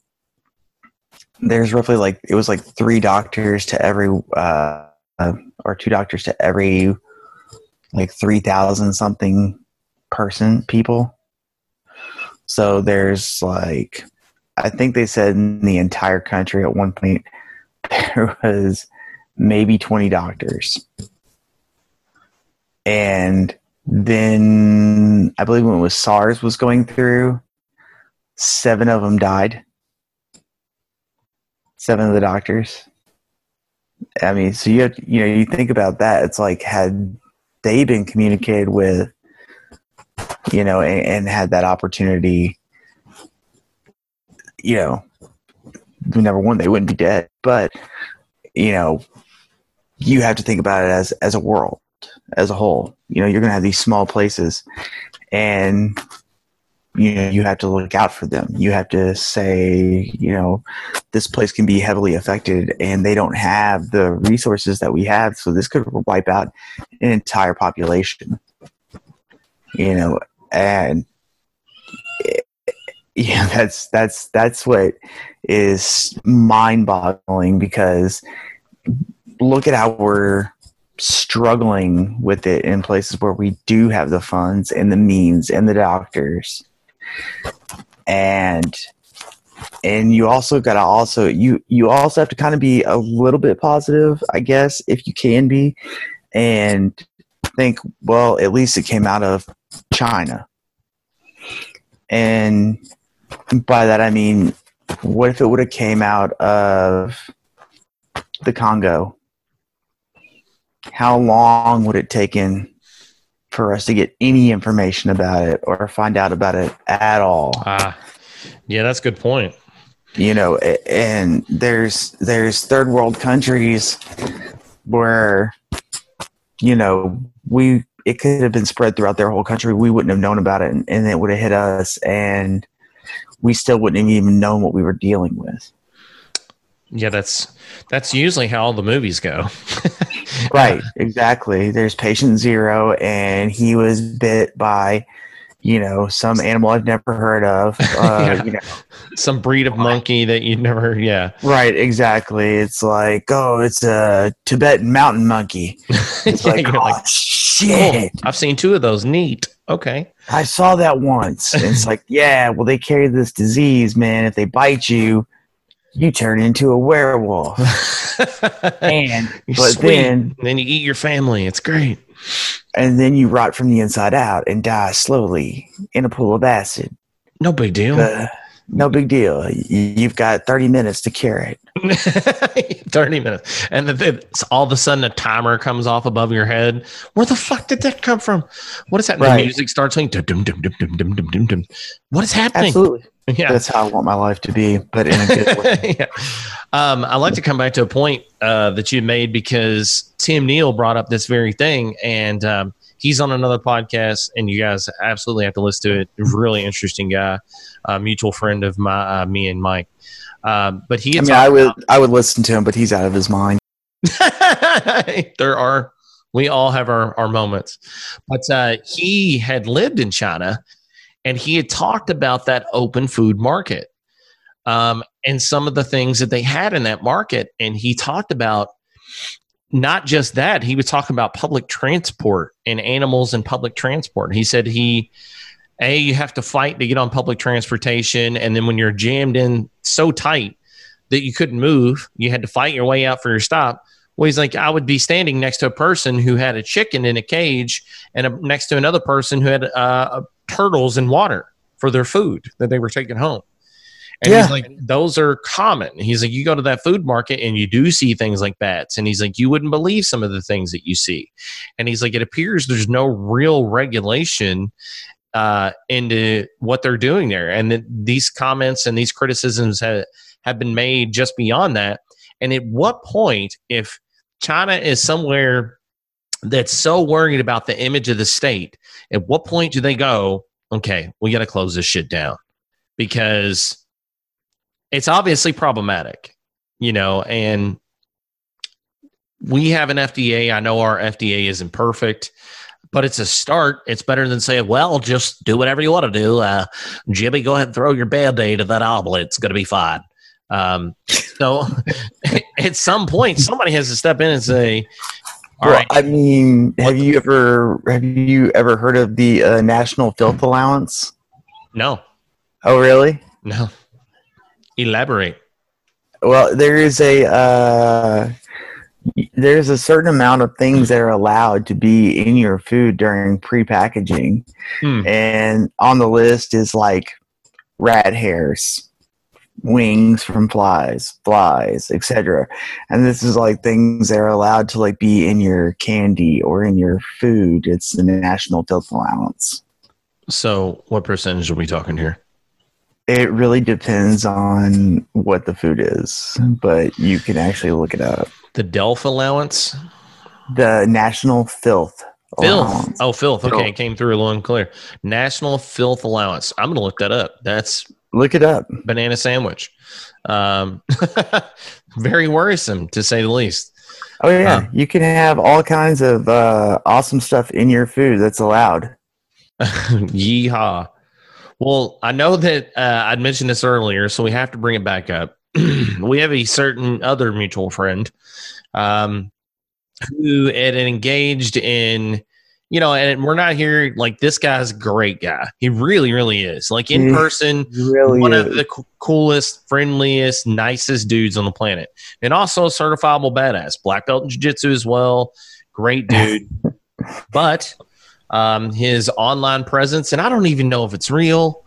there's roughly like it was like three doctors to every uh, or two doctors to every like 3000 something person people. So there's like i think they said in the entire country at one point (laughs) there was maybe 20 doctors and then i believe when it was sars was going through seven of them died seven of the doctors I mean, so you have, you know you think about that. It's like had they been communicated with, you know, and, and had that opportunity, you know, number one, they wouldn't be dead. But you know, you have to think about it as as a world, as a whole. You know, you're going to have these small places, and you know you have to look out for them you have to say you know this place can be heavily affected and they don't have the resources that we have so this could wipe out an entire population you know and (laughs) yeah that's that's that's what is mind-boggling because look at how we're struggling with it in places where we do have the funds and the means and the doctors. And and you also got to also you you also have to kind of be a little bit positive i guess if you can be and think well at least it came out of china. And by that i mean what if it would have came out of the congo how long would it taken for us to get any information about it or find out about it at all. Ah, yeah, that's a good point. You know, and there's there's third world countries where you know we it could have been spread throughout their whole country. We wouldn't have known about it, and, and it would have hit us, and we still wouldn't have even known what we were dealing with. Yeah, that's that's usually how all the movies go. (laughs) right, exactly. There's patient zero, and he was bit by, you know, some animal I've never heard of. Uh, (laughs) yeah. You know, some breed of monkey that you'd never. Yeah. Right. Exactly. It's like, oh, it's a Tibetan mountain monkey. (laughs) It's yeah, like, oh, like, shit. Oh, I've seen two of those. Neat. Okay. I saw that once. it's like, yeah, well, they carry this disease, man. If they bite you, you turn into a werewolf. (laughs) and but Sweet. then and then you eat your family. It's great. And then you rot from the inside out and die slowly in a pool of acid. No big deal. Uh, no big deal. You've got 30 minutes to cure it. (laughs) 30 minutes. And then all of a sudden a timer comes off above your head. Where the fuck did that come from? What is that? Right. The music starts playing. What is happening? Absolutely. Yeah. That's how I want my life to be, but in a good (laughs) way. yeah. Um, I'd like to come back to a point uh, that you made because Tim Neal brought up this very thing, and um, he's on another podcast, and you guys absolutely have to listen to it. Really interesting guy, a mutual friend of my, uh, me and Mike. Um, but he, I mean, I would, about, I would listen to him, but he's out of his mind. (laughs) there are, we all have our, our moments, but uh, he had lived in China and he had talked about that open food market um, and some of the things that they had in that market. And he talked about not just that, he was talking about public transport and animals and public transport. He said he, A, you have to fight to get on public transportation. And then when you're jammed in so tight that you couldn't move, you had to fight your way out for your stop. Well, he's like, I would be standing next to a person who had a chicken in a cage and a, next to another person who had uh, turtles in water for their food that they were taking home. And yeah. he's like, those are common. He's like, you go to that food market and you do see things like bats. And he's like, you wouldn't believe some of the things that you see. And he's like, it appears there's no real regulation uh, into what they're doing there. And that these comments and these criticisms have, have been made just beyond that. And at what point, if China is somewhere that's so worried about the image of the state, at what point do they go, okay, we got to close this shit down? Because it's obviously problematic, you know, and we have an FDA. I know our FDA isn't perfect, but it's a start. It's better than saying, well, just do whatever you want to do. Uh, Jimmy, go ahead and throw your band aid at that omelet. It's going to be fine. Um, so (laughs) at some point, somebody has to step in and say, all well, right. I mean, have you ever have you ever heard of the uh, National Filth Allowance? No. Oh, really? No. Elaborate. Well, there is a uh, there's a certain amount of things that are allowed to be in your food during pre-packaging, hmm. and on the list is like rat hairs, wings from flies, flies, etc. And this is like things that are allowed to like be in your candy or in your food. It's the national filth allowance. So, what percentage are we talking here? It really depends on what the food is, but you can actually look it up. The DELF allowance? The national filth. Filth. allowance. Oh, filth. Okay, Filth. it came through a little unclear. National filth allowance. I'm going to look that up. That's Look it up. banana sandwich. Um, (laughs) very worrisome to say the least. Oh yeah, you can have all kinds of uh, awesome stuff in your food that's allowed. (laughs) Yeehaw. Well, I know that uh, I'd mentioned this earlier, so we have to bring it back up. (clears throat) we have a certain other mutual friend um, who had engaged in, you know, and we're not here like this guy's a great guy. He really, really is. Like in person, Really, one is. of the co- coolest, friendliest, nicest dudes on the planet, and also a certifiable badass, black belt in jiu-jitsu as well. Great dude, (laughs) but um, his online presence, and I don't even know if it's real.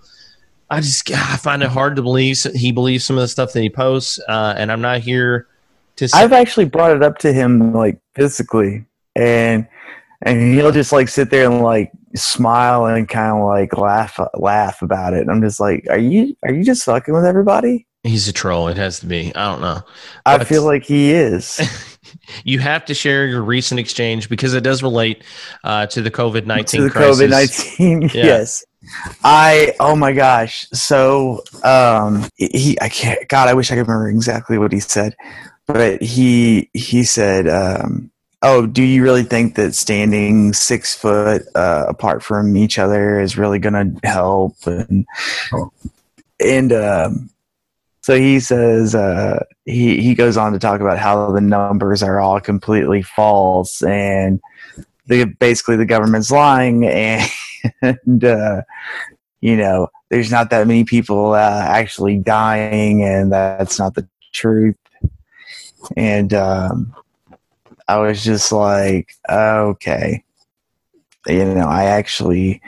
I just I find it hard to believe he believes some of the stuff that he posts, uh, and I'm not here to. Say, I've actually brought it up to him like physically, and and he'll just like sit there and like smile and kind of like laugh laugh about it. And I'm just like, are you are you just fucking with everybody? he's a troll. It has to be. I don't know. I feel like he is. (laughs) You have to share your recent exchange because it does relate uh, to the COVID to nineteen the. COVID nineteen. (laughs) Yeah. Yes. I oh my gosh. So um he I can't God, I wish I could remember exactly what he said. But he he said, um, oh, do you really think that standing six foot uh, apart from each other is really gonna help and and um so he says uh, he he goes on to talk about how the numbers are all completely false and the basically the government's lying (laughs) and uh, you know there's not that many people uh, actually dying and that's not the truth. And um, I was just like okay. You know I actually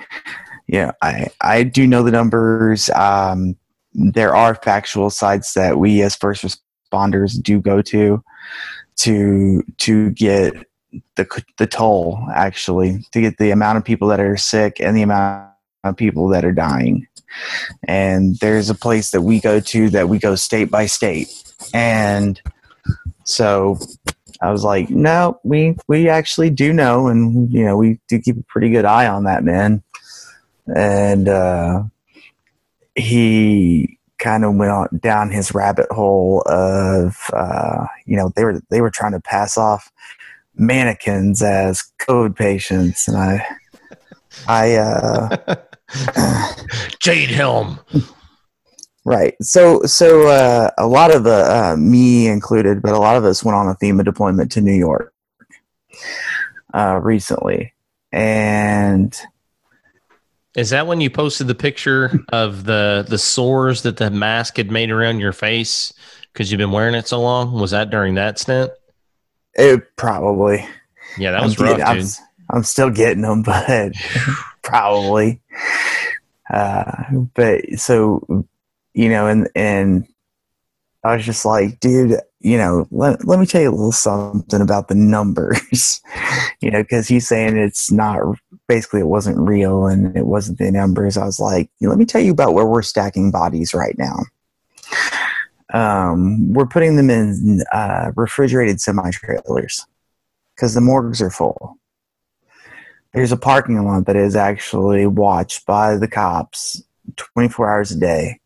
yeah I I do know the numbers. Um, there are factual sites that we as first responders do go to to to get the the toll actually to get the amount of people that are sick and the amount of people that are dying. And there's a place that we go to that we go state by state. And so i was like no we we actually do know and you know we do keep a pretty good eye on that man. And uh he kind of went on down his rabbit hole of uh, you know they were they were trying to pass off mannequins as COVID patients, and I I uh, (laughs) Jade Helm. right so so uh, a lot of the uh, me included, but a lot of us went on a FEMA deployment to New York uh, recently, and Is that when you posted the picture of the the sores that the mask had made around your face because you've been wearing it so long? Was that during that stint? it probably Yeah, that I'm was rough, I'm, dude. I'm still getting them, but (laughs) probably. Uh, but so, you know, and and I was just like, dude, you know, let, let me tell you a little something about the numbers, (laughs) you know, because he's saying it's not basically it wasn't real and it wasn't the numbers. I was like, let me tell you about where we're stacking bodies right now. Um, we're putting them in uh, refrigerated semi trailers because the morgues are full. There's a parking lot that is actually watched by the cops 24 hours a day.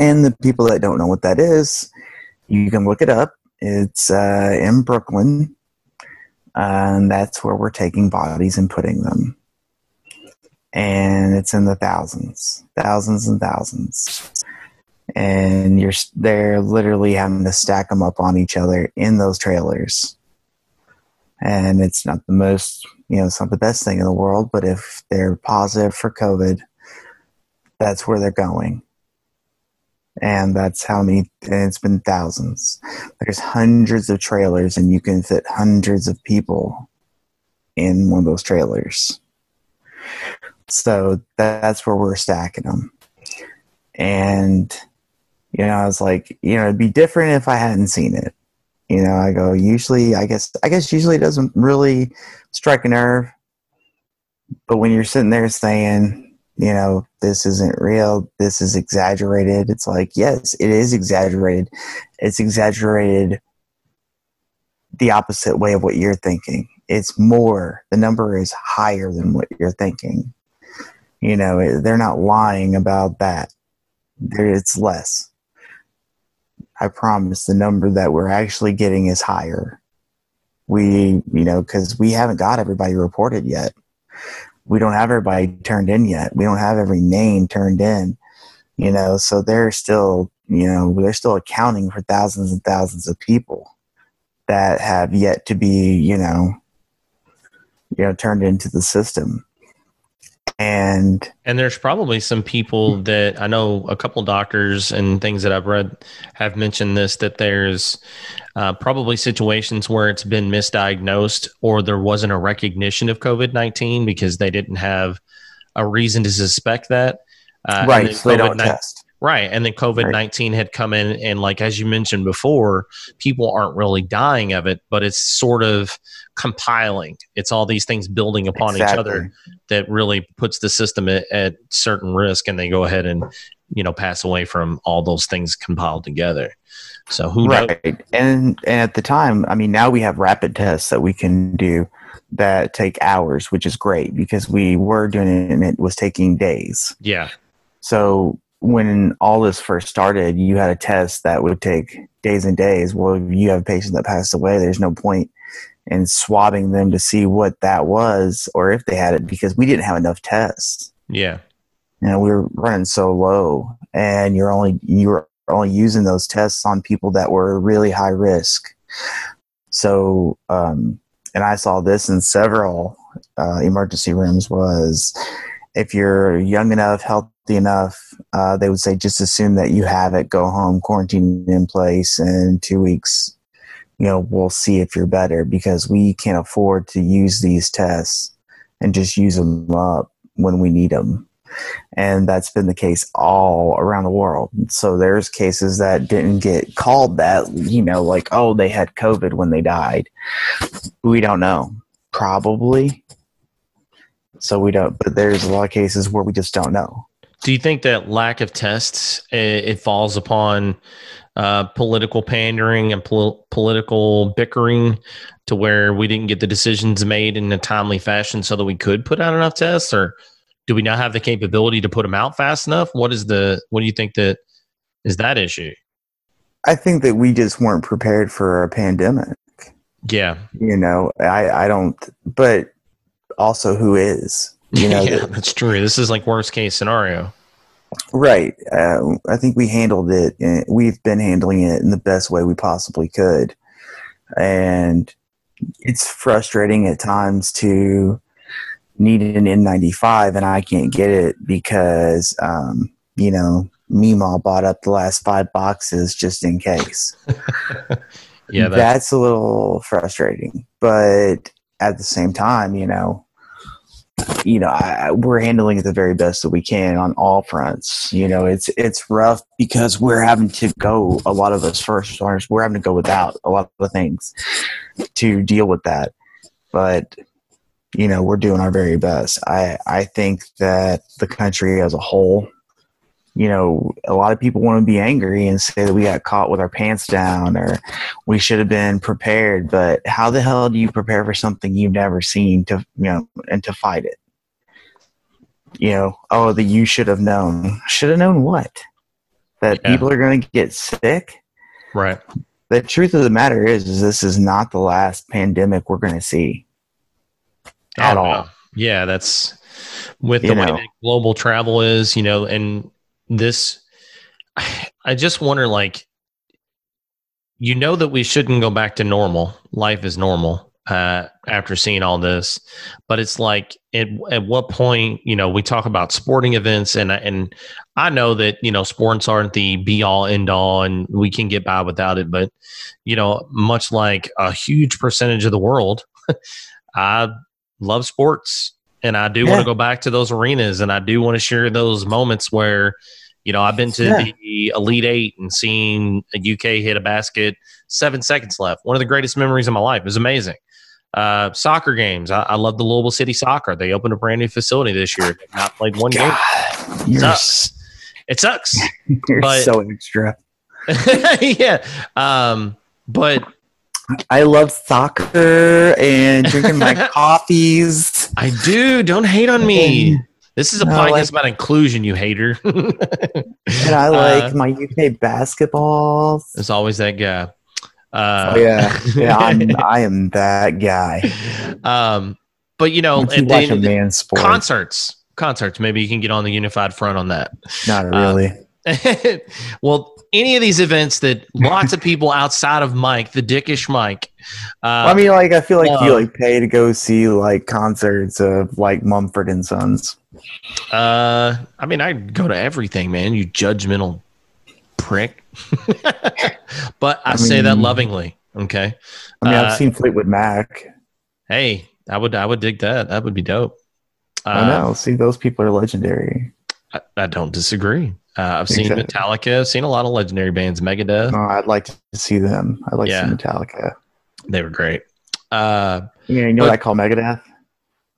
And the people that don't know what that is, you can look it up. It's uh, in Brooklyn, and that's where we're taking bodies and putting them. And it's in the thousands, thousands and thousands. And you're they're literally having to stack them up on each other in those trailers and it's not the most you know it's not the best thing in the world but if they're positive for covid that's where they're going and that's how many it's been thousands there's hundreds of trailers and you can fit hundreds of people in one of those trailers so that's where we're stacking them and You know, I was like, you know, it'd be different if I hadn't seen it. You know, I go, usually, I guess, I guess usually it doesn't really strike a nerve. But when you're sitting there saying, you know, this isn't real, this is exaggerated, it's like, yes, it is exaggerated. It's exaggerated the opposite way of what you're thinking. It's more, the number is higher than what you're thinking. You know, they're not lying about that. It's less. I promise the number that we're actually getting is higher. We, you know, because we haven't got everybody reported yet. We don't have everybody turned in yet. We don't have every name turned in, you know, so they're still, you know, they're still accounting for thousands and thousands of people that have yet to be, you know, you know, turned into the system and and there's probably some people that I know a couple doctors and things that I've read have mentioned this that there's uh, probably situations where it's been misdiagnosed or there wasn't a recognition of COVID nineteen because they didn't have a reason to suspect that. Uh, right, so they don't test. Right. And then COVID 19 right. had come in. And, like, as you mentioned before, people aren't really dying of it, but it's sort of compiling. It's all these things building upon exactly. each other that really puts the system at, at, certain risk. And they go ahead and, you know, pass away from all those things compiled together. So who right. Knows? And, and at the time, I mean, now we have rapid tests that we can do that take hours, which is great because we were doing it and it was taking days. Yeah. So when all this first started, you had a test that would take days and days. Well, if you have a patient that passed away, there's no point in swabbing them to see what that was or if they had it because we didn't have enough tests. Yeah. You know, we were running so low and you're only you were only using those tests on people that were really high risk. So um and I saw this in several uh, emergency rooms was if you're young enough, healthy enough, uh, they would say just assume that you have it, go home, quarantine in place, and two weeks, you know, we'll see if you're better because we can't afford to use these tests and just use them up when we need them. And that's been the case all around the world. So there's cases that didn't get called that, you know, like, oh, they had COVID when they died. We don't know. Probably. So we don't, but there's a lot of cases where we just don't know. Do you think that lack of tests it, falls upon uh, political pandering and pol- political bickering to where we didn't get the decisions made in a timely fashion so that we could put out enough tests, or do we not have the capability to put them out fast enough? What is the what do you think that is that issue? I think that we just weren't prepared for a pandemic. Yeah, you know, I I don't, but also who is? You know, (laughs) yeah, that's true. This is like worst case scenario. Right. Uh, I think we handled it. we've been handling it in the best way we possibly could, and it's frustrating at times to need an N95 and I can't get it because, um, you know, Meemaw bought up the last five boxes just in case. (laughs) yeah, that's, that's a little frustrating, but at the same time, you know, you know, I, we're handling it the very best that we can on all fronts. You know, it's it's rough because we're having to go. A lot of us first responders, we're having to go without a lot of things to deal with that. But you know, we're doing our very best. I I think that the country as a whole, you know, a lot of people want to be angry and say that we got caught with our pants down or we should have been prepared. But how the hell do you prepare for something you've never seen to, you know, and to fight it? You know, oh, that you should have known. Should have known what? That yeah. people are going to get sick? Right. The truth of the matter is, is this is not the last pandemic we're going to see at oh, all. Yeah, that's with the you way that global travel is, you know, and this I just wonder like you know that we shouldn't go back to normal. Life is normal uh, after seeing all this, but it's like at, at what point you know we talk about sporting events and and I know that you know sports aren't the be all end all and we can get by without it, but you know much like a huge percentage of the world, (laughs) I love sports and I do yeah. want to go back to those arenas and I do want to share those moments where You know, I've been to Yeah. the Elite Eight and seen a UK hit a basket, seven seconds left. One of the greatest memories of my life. It was amazing. Uh, soccer games. I, I love the Louisville City Soccer. They opened a brand new facility this year. They've not played one game. God, you're, Sucks. It sucks. (laughs) you're But- so extra. (laughs) yeah. Um, but I love soccer and drinking my (laughs) coffees. I do. Don't hate on me. This is a No, podcast like- about inclusion, you hater. (laughs) And I like Uh, my UK basketballs. There's always that guy. Uh, Oh, yeah. (laughs) Yeah, I'm, I am that guy. um, but you know, at the man sport, concerts, concerts. Maybe you can get on the unified front on that. not uh, really. well, any of these events that (laughs) lots of people outside of Mike, the dickish Mike. Uh, I mean, like, I feel like no. you like pay to go see like concerts of like Mumford and Sons. uh, I mean, I go to everything, man. You judgmental prick. (laughs) but I, I say that lovingly. Okay. I mean, Uh, I've seen Fleetwood Mac. Hey, I would, I would dig that. That would be dope. Uh, I know. See, those people are legendary. I, I don't disagree. Uh, I've seen Exactly. Metallica. I've seen a lot of legendary bands. Megadeth. Oh, I'd like to see them. I'd like Yeah. to see Metallica. They were great. Uh, Yeah, you know But- what I call Megadeth?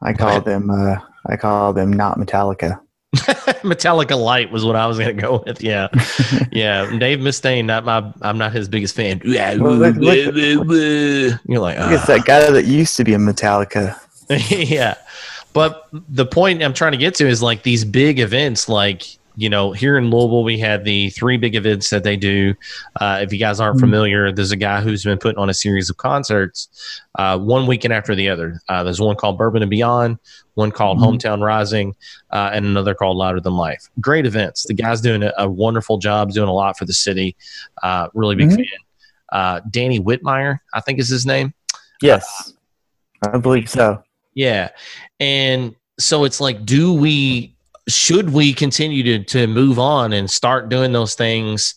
I call them. Uh, I call them not Metallica. (laughs) Metallica Light was what I was going to go with. Yeah, (laughs) yeah. Dave Mustaine, not my. I'm not his biggest fan. (laughs) Well, look- look- You're like, it's "Ah." that guy that used to be in Metallica. yeah. But the point I'm trying to get to is like these big events, like you know, here in Louisville, we had the three big events that they do. Uh, if you guys aren't Mhm. familiar, there's a guy who's been putting on a series of concerts, uh, one weekend after the other. Uh, there's one called Bourbon and Beyond, one called Mhm. Hometown Rising, uh, and another called Louder Than Life. Great events. The guy's doing a, a wonderful job, doing a lot for the city. Uh, really big Mhm. fan. Uh, Danny Whitmire, I think is his name. Yes, I believe so. Yeah. And so it's like, do we, should we continue to, to move on and start doing those things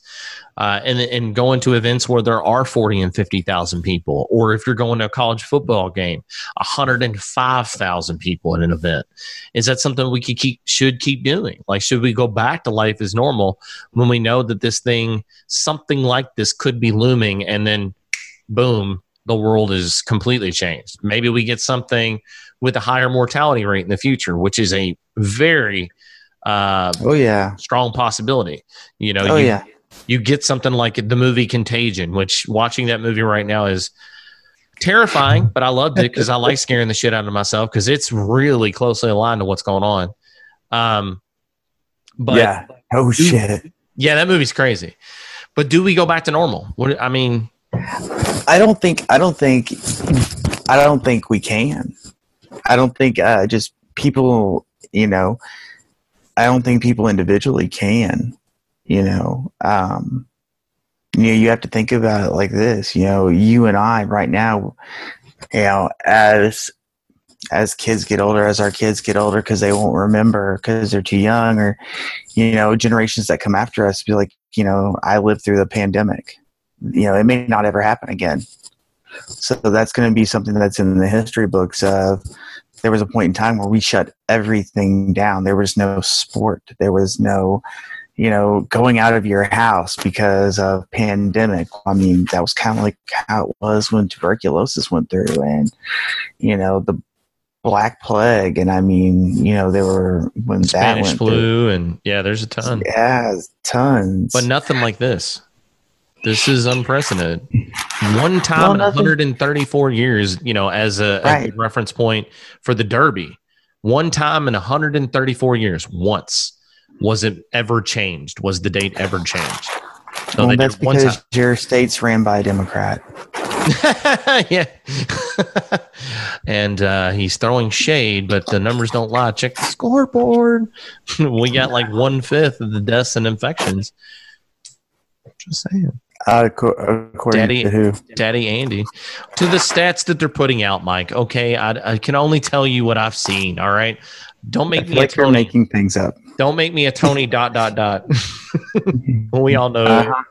uh, and, and going to events where there are 40 and 50,000 people? Or if you're going to a college football game, 105,000 people at an event. Is that something we could keep, should keep doing? Like, should we go back to life as normal when we know that this thing, something like this could be looming and then boom, the world is completely changed. Maybe we get something with a higher mortality rate in the future, which is a very uh, Oh yeah. strong possibility. You know, Oh you, yeah. you get something like the movie Contagion, which watching that movie right now is terrifying, but I loved it because I like (laughs) scaring the shit out of myself because it's really closely aligned to what's going on. Um, but yeah. Oh shit. yeah, that movie's crazy. But do we go back to normal? What I mean, I don't think. I don't think. I don't think we can. I don't think uh, just people. You know. I don't think people individually can. You know. Um, you know, you have to think about it like this. You know, you and I right now. You know, as as kids get older, as our kids get older, because they won't remember because they're too young, or you know, generations that come after us be like, you know, I lived through the pandemic. You know, it may not ever happen again. So that's going to be something that's in the history books of there was a point in time where we shut everything down. There was no sport. There was no, you know, going out of your house because of pandemic. I mean, that was kind of like how it was when tuberculosis went through and, you know, the black plague. And I mean, you know, there were when that Spanish went through. flu, and yeah, there's a ton, Yeah, tons. but nothing like this. This is unprecedented. One time Well, in 134 years, you know, as a, as a reference point for the Derby. One time in 134 years, once was it ever changed? Was the date ever changed? So well, that's because time. your state's ran by a Democrat. (laughs) yeah. (laughs) and uh, he's throwing shade, but the numbers don't lie. Check the scoreboard. (laughs) we got like one fifth of the deaths and infections. Just saying. Uh, according Daddy- to who? Daddy Andy. To the stats that they're putting out, Mike. Okay, I, I can only tell you what I've seen. All right. Don't make me a like you're Tony. making things up. Don't make me a Tony (laughs) dot dot dot. (laughs) we all know. Uh-huh.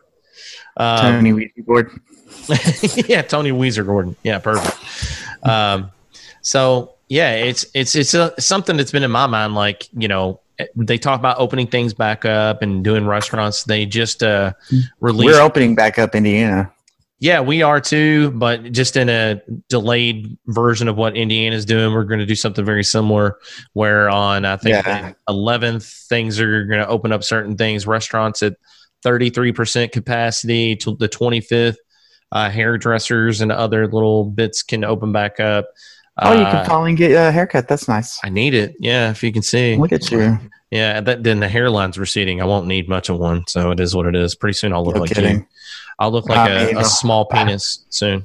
Um, Tony Ouija board. (laughs) yeah, Tony Weezer Gordon. Yeah, perfect. Um, so yeah, it's it's it's a, something that's been in my mind. Like you know, they talk about opening things back up and doing restaurants. They just uh, released. We're opening back up Indiana. Yeah, we are too, but just in a delayed version of what Indiana's doing. We're going to do something very similar. Where on I think Yeah. the 11th, things are going to open up certain things. Restaurants at 33% capacity till the 25th. Uh, hairdressers and other little bits can open back up. Oh, you Uh, can finally get a haircut. That's nice. I need it. Yeah, if you can see. Look at you. Yeah, that then the hairline's receding. I won't need much of one, so it is what it is. Pretty soon I'll look No like kidding. you. I'll look like I a, mean, a small penis soon.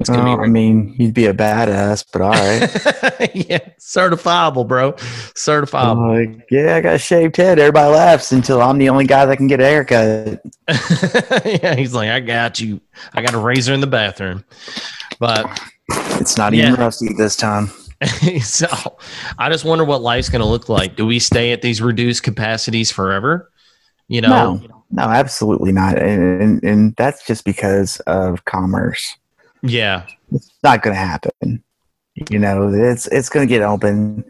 It's gonna Oh, be I mean, you'd be a badass, but all right. (laughs) yeah, certifiable, bro. Certifiable. Like, yeah, I got a shaved head. Everybody laughs until I'm the only guy that can get a haircut. (laughs) yeah, he's like, I got you. I got a razor in the bathroom. But It's not even Yeah. rusty this time. (laughs) so I just wonder what life's gonna look like. Do we stay at these reduced capacities forever? You know, No, no, absolutely not. And, and and that's just because of commerce. yeah. It's not going to happen. You know, it's it's going to get open,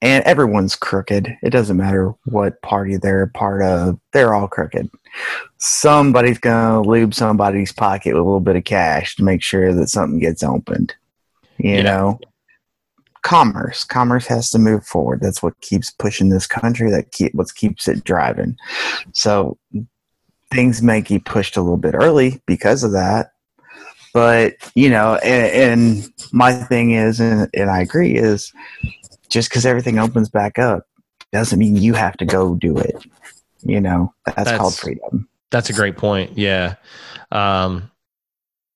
and everyone's crooked. It doesn't matter what party they're a part of; they're all crooked. Somebody's going to lube somebody's pocket with a little bit of cash to make sure that something gets opened. You Yeah. know, commerce, commerce has to move forward. That's what keeps pushing this country. That keep what keeps it driving. So things may get pushed a little bit early because of that but you know and, and my thing is and, and i agree is just because everything opens back up doesn't mean you have to go do it you know that's, That's- called freedom That's a great point. Yeah. Um,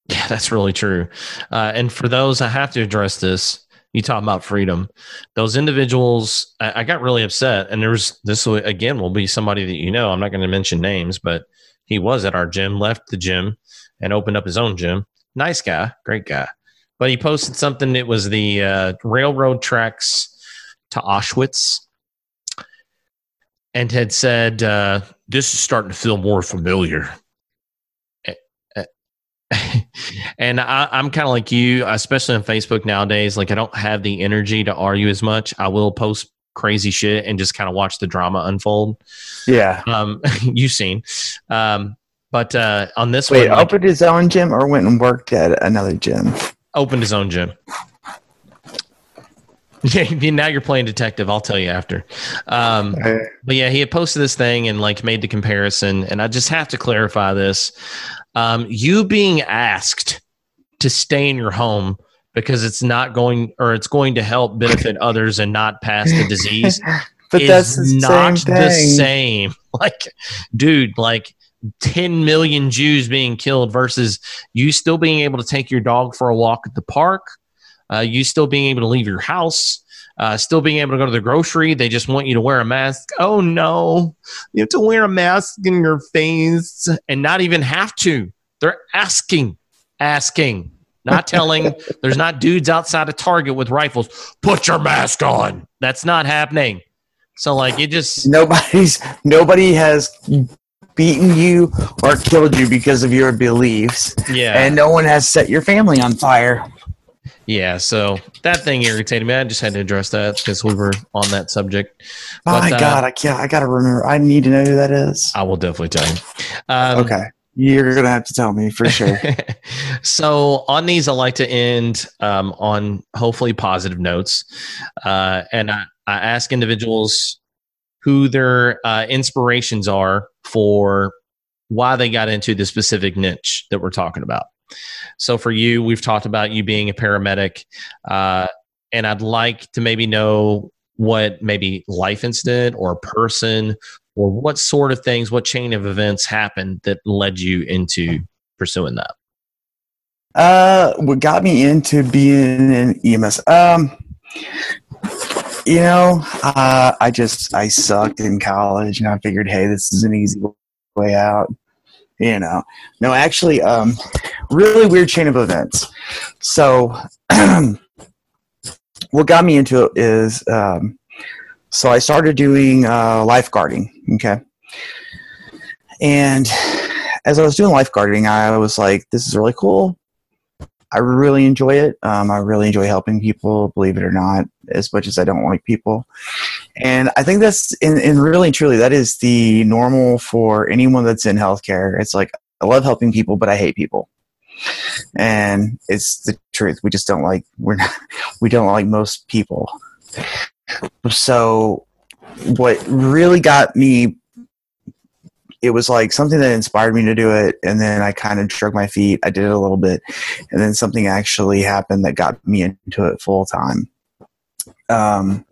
yeah, that's really true. Uh, and for those, I have to address this. You talk about freedom. Those individuals, I, I got really upset. And there's this, will- again, will be somebody that you know. I'm not going to mention names, but he was at our gym, left the gym, and opened up his own gym. Nice guy, great guy. But he posted something. It was the uh, railroad tracks to Auschwitz and had said, uh, This is starting to feel more familiar. (laughs) And I, I'm kind of like you, especially on Facebook nowadays. Like, I don't have the energy to argue as much. I will post crazy shit and just kind of watch the drama unfold. yeah Um, (laughs) you've seen. Um, but uh, on this wait one, like, opened his own gym or went and worked at another gym opened his own gym. (laughs) Yeah, now you're playing detective. I'll tell you after. Um, but yeah, he had posted this thing and like made the comparison, and I just have to clarify this: um, you being asked to stay in your home because it's not going or it's going to help benefit (laughs) others and not pass the disease (laughs) but that's the not same the same. Like, dude, like 10 million Jews being killed versus you still being able to take your dog for a walk at the park, uh, you still being able to leave your house, uh, still being able to go to the grocery. They just want you to wear a mask. Oh no, you have to wear a mask in your face and not even have to. They're asking, asking, not telling. (laughs) There's not dudes outside of Target with rifles. Put your mask on. That's not happening. So like it just nobody's nobody has beaten you or killed you because of your beliefs yeah and no one has set your family on fire yeah. So that thing irritated me. I just had to address that because we were on that subject. But, my uh, god i can't i gotta remember i need to know who that is I will definitely tell you. Um, okay you're gonna have to tell me for sure (laughs) so on these, I like to end um, on hopefully positive notes, uh, and I, I ask individuals who their uh, inspirations are for why they got into the specific niche that we're talking about. So for you, we've talked about you being a paramedic, uh, and I'd like to maybe know what maybe life incident or person or what sort of things, what chain of events happened that led you into pursuing that. Uh, what got me into being an EMS? Um, you know, uh, I just I sucked in college, and I figured, hey, this is an easy way out. You know, no, actually, um, really weird chain of events. So, (clears throat) what got me into it is, um, so I started doing uh, lifeguarding. Okay, and as I was doing lifeguarding, I was like, this is really cool. I really enjoy it. Um, I really enjoy helping people, believe it or not, as much as I don't like people. And I think that's, and, and really truly, that is the normal for anyone that's in healthcare. It's like, I love helping people, but I hate people. And it's the truth. We just don't like, we're not, (laughs) we don't like most people. So, what really got me it was like something that inspired me to do it and then i kind of drug my feet i did it a little bit and then something actually happened that got me into it full time um,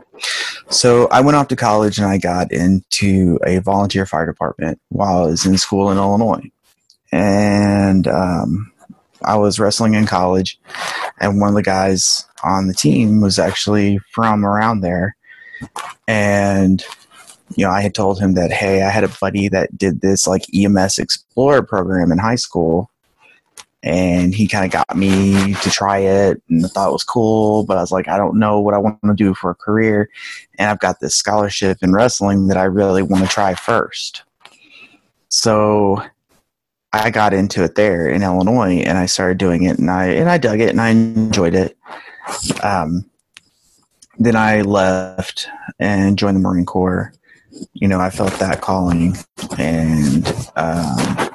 so i went off to college and i got into a volunteer fire department while i was in school in illinois and um, i was wrestling in college and one of the guys on the team was actually from around there and you know, I had told him that, hey, I had a buddy that did this like EMS Explorer program in high school. And he kind of got me to try it and I thought it was cool, but I was like, I don't know what I want to do for a career. And I've got this scholarship in wrestling that I really want to try first. So I got into it there in Illinois and I started doing it and I and I dug it and I enjoyed it. Um, then I left and joined the Marine Corps you know, I felt that calling and, um,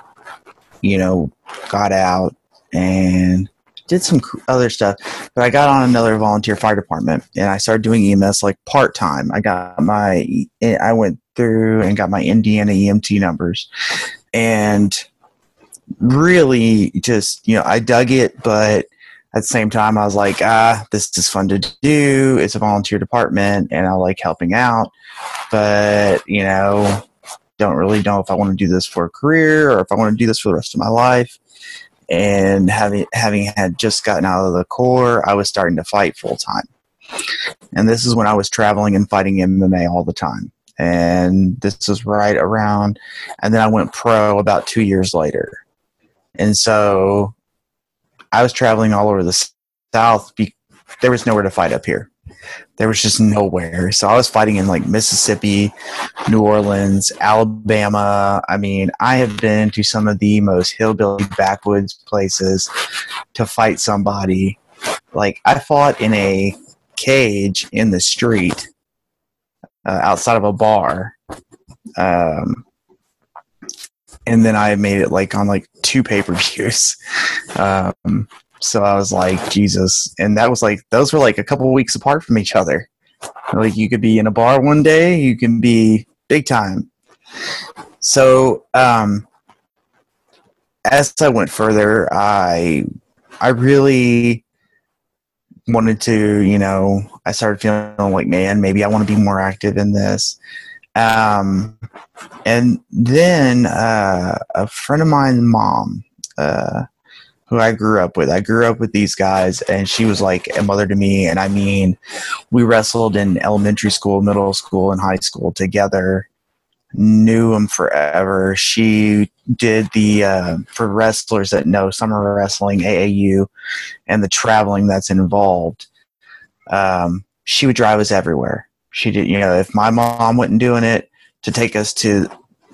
you know, got out and did some other stuff. But I got on another volunteer fire department and I started doing EMS like part time. I got my, I went through and got my Indiana EMT numbers and really just, you know, I dug it, but at the same time, I was like, ah, this is fun to do. It's a volunteer department and I like helping out but you know, don't really know if I want to do this for a career or if I want to do this for the rest of my life. And having having had just gotten out of the Corps, I was starting to fight full time. And this is when I was traveling and fighting MMA all the time. And this was right around, and then I went pro about two years later. And so I was traveling all over the South. Be- there was nowhere to fight up here there was just nowhere. So I was fighting in like Mississippi, New Orleans, Alabama. I mean, I have been to some of the most hillbilly backwoods places to fight somebody. Like I fought in a cage in the street uh, outside of a bar. Um, and then I made it like on like two pay per views. (laughs) Um, so I was like, Jesus. And that was like, those were like a couple weeks apart from each other. Like you could be in a bar one day, you can be big time. So, um, as I went further, I, I really wanted to, you know, I started feeling like, man, maybe I want to be more active in this. Um, and then uh, a friend of mine's mom, uh, who I grew up with. I grew up with these guys, and she was like a mother to me. And I mean, we wrestled in elementary school, middle school, and high school together. Knew them forever. She did the uh, for wrestlers that know summer wrestling, AAU, and the traveling that's involved. Um, she would drive us everywhere. She did, you know, if my mom wasn't doing it to take us to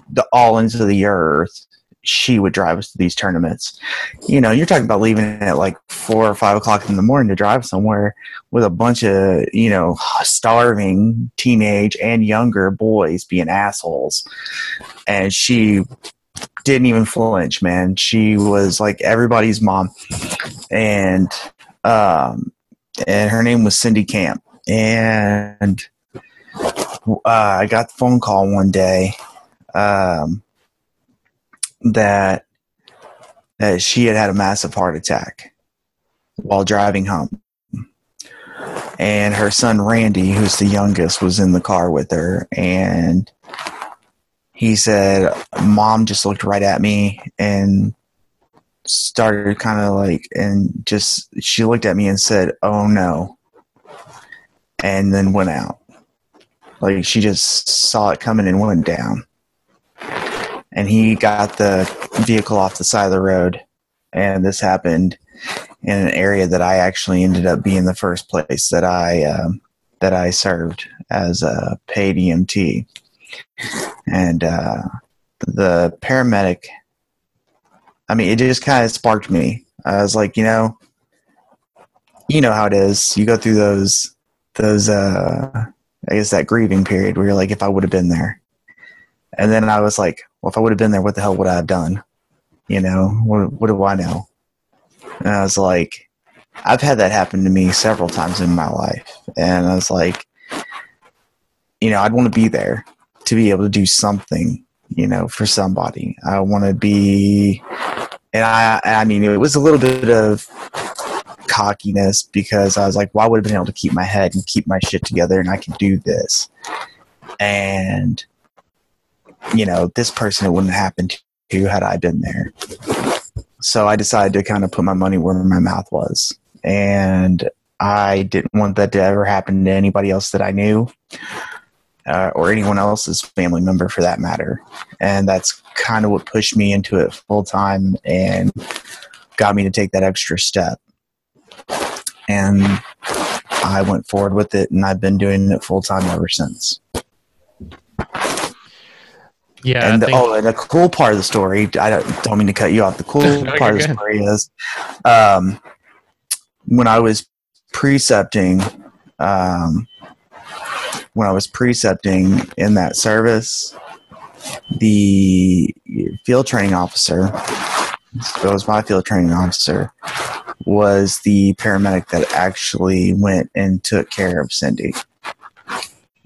the all ends of the earth, she would drive us to these tournaments. You know, you're talking about leaving at like four or five o'clock in the morning to drive somewhere with a bunch of, you know, starving teenage and younger boys being assholes. And she didn't even flinch, man. She was like everybody's mom. And, um, and her name was Cindy Camp. And, uh, I got the phone call one day. Um, that that she had had a massive heart attack while driving home. And her son Randy, who's the youngest, was in the car with her and he said mom just looked right at me and started kind of like and just she looked at me and said, "Oh no." And then went out. Like she just saw it coming and went down and he got the vehicle off the side of the road. And this happened in an area that I actually ended up being the first place that I um, that I served as a paid EMT, and uh, the paramedic. I mean, it just kind of sparked me. I was like, you know, you know how it is. You go through those those uh, I guess that grieving period where you're like, if I would have been there. And then I was like, well, if I would have been there, what the hell would I have done? You know, what, what do I know? And I was like, I've had that happen to me several times in my life. And I was like, you know, I'd want to be there to be able to do something, you know, for somebody. I want to be, and I, I mean, it was a little bit of cockiness because I was like, well, I would have been able to keep my head and keep my shit together and I can do this. And, you know, this person, it wouldn't happen to had I been there. So I decided to kind of put my money where my mouth was. And I didn't want that to ever happen to anybody else that I knew. Uh, or anyone else's family member for that matter. And that's kind of what pushed me into it full time and got me to take that extra step and I went forward with it, and I've been doing it full time ever since. Yeah, and the, oh, and the cool part of the story, I don't, don't mean to cut you off. The cool (laughs) No, part of the good. story is, um, when I was precepting, um, when I was precepting in that service, the field training officer, it was my field training officer, was the paramedic that actually went and took care of Cindy.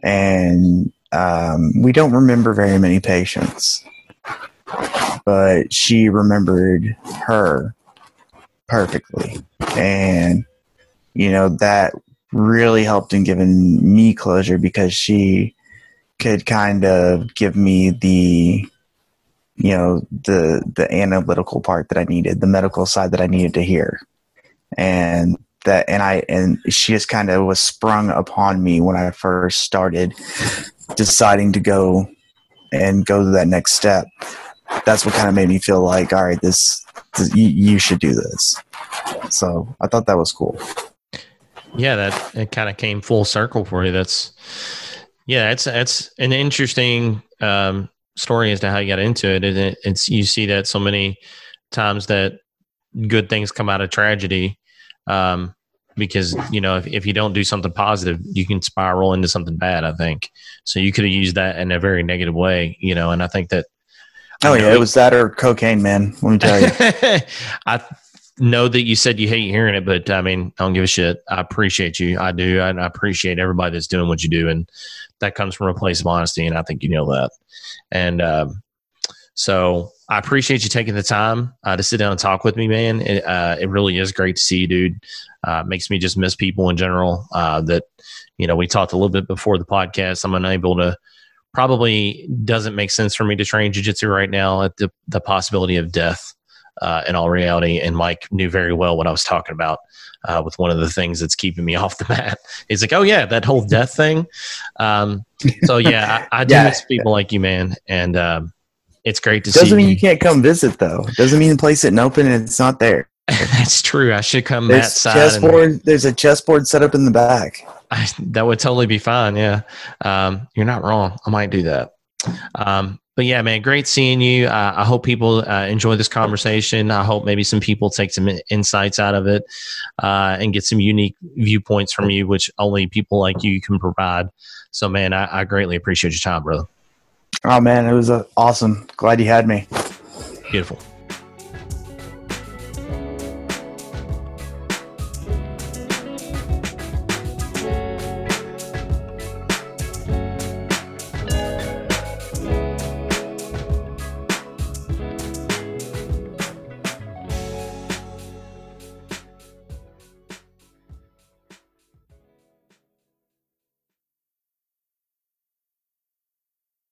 And um, we don't remember very many patients, but she remembered her perfectly. And, you know, that really helped in giving me closure because she could kind of give me the you know the the analytical part that I needed, the medical side that I needed to hear, and that and I and she just kind of was sprung upon me when I first started deciding to go and go to that next step. That's what kind of made me feel like, all right, this, this you, you should do this. So I thought that was cool. yeah, that it kind of came full circle for you. That's yeah, it's it's an interesting um, story as to how you got into it. And it, it's you see that so many times that good things come out of tragedy. Um, because you know if, if you don't do something positive you can spiral into something bad i think so you could have used that in a very negative way you know and i think that Oh yeah, it was that or cocaine, man. Let me tell you. (laughs) I know that you said you hate hearing it, but I mean, I don't give a shit. I appreciate you. I do. I, I appreciate everybody that's doing what you do, and that comes from a place of honesty, and I think you know that. And um, so I appreciate you taking the time uh, to sit down and talk with me, man. It, uh, it really is great to see you, dude. Uh, makes me just miss people in general. Uh, that you know, we talked a little bit before the podcast. I'm unable to. Probably doesn't make sense for me to train jujitsu right now at the the possibility of death uh, in all reality. And Mike knew very well what I was talking about uh, with one of the things that's keeping me (laughs) off the mat. He's like, oh, yeah, that whole death thing. Um, so, yeah, I, I do Yeah. miss people like you, man. And um, it's great to see. Doesn't mean you can't come visit though. Doesn't mean the place sitting open and it's not there. (laughs) That's true. I should come There's that side. and- chessboard. There's a chessboard set up in the back. I, that would totally be fine. Yeah. Um, you're not wrong. I might do that. Um, but yeah, man, great seeing you. Uh, I hope people uh, enjoy this conversation. I hope maybe some people take some insights out of it uh, and get some unique viewpoints from you, which only people like you can provide. So, man, I, I greatly appreciate your time, brother. Oh man, it was uh, awesome. Glad you had me. Beautiful.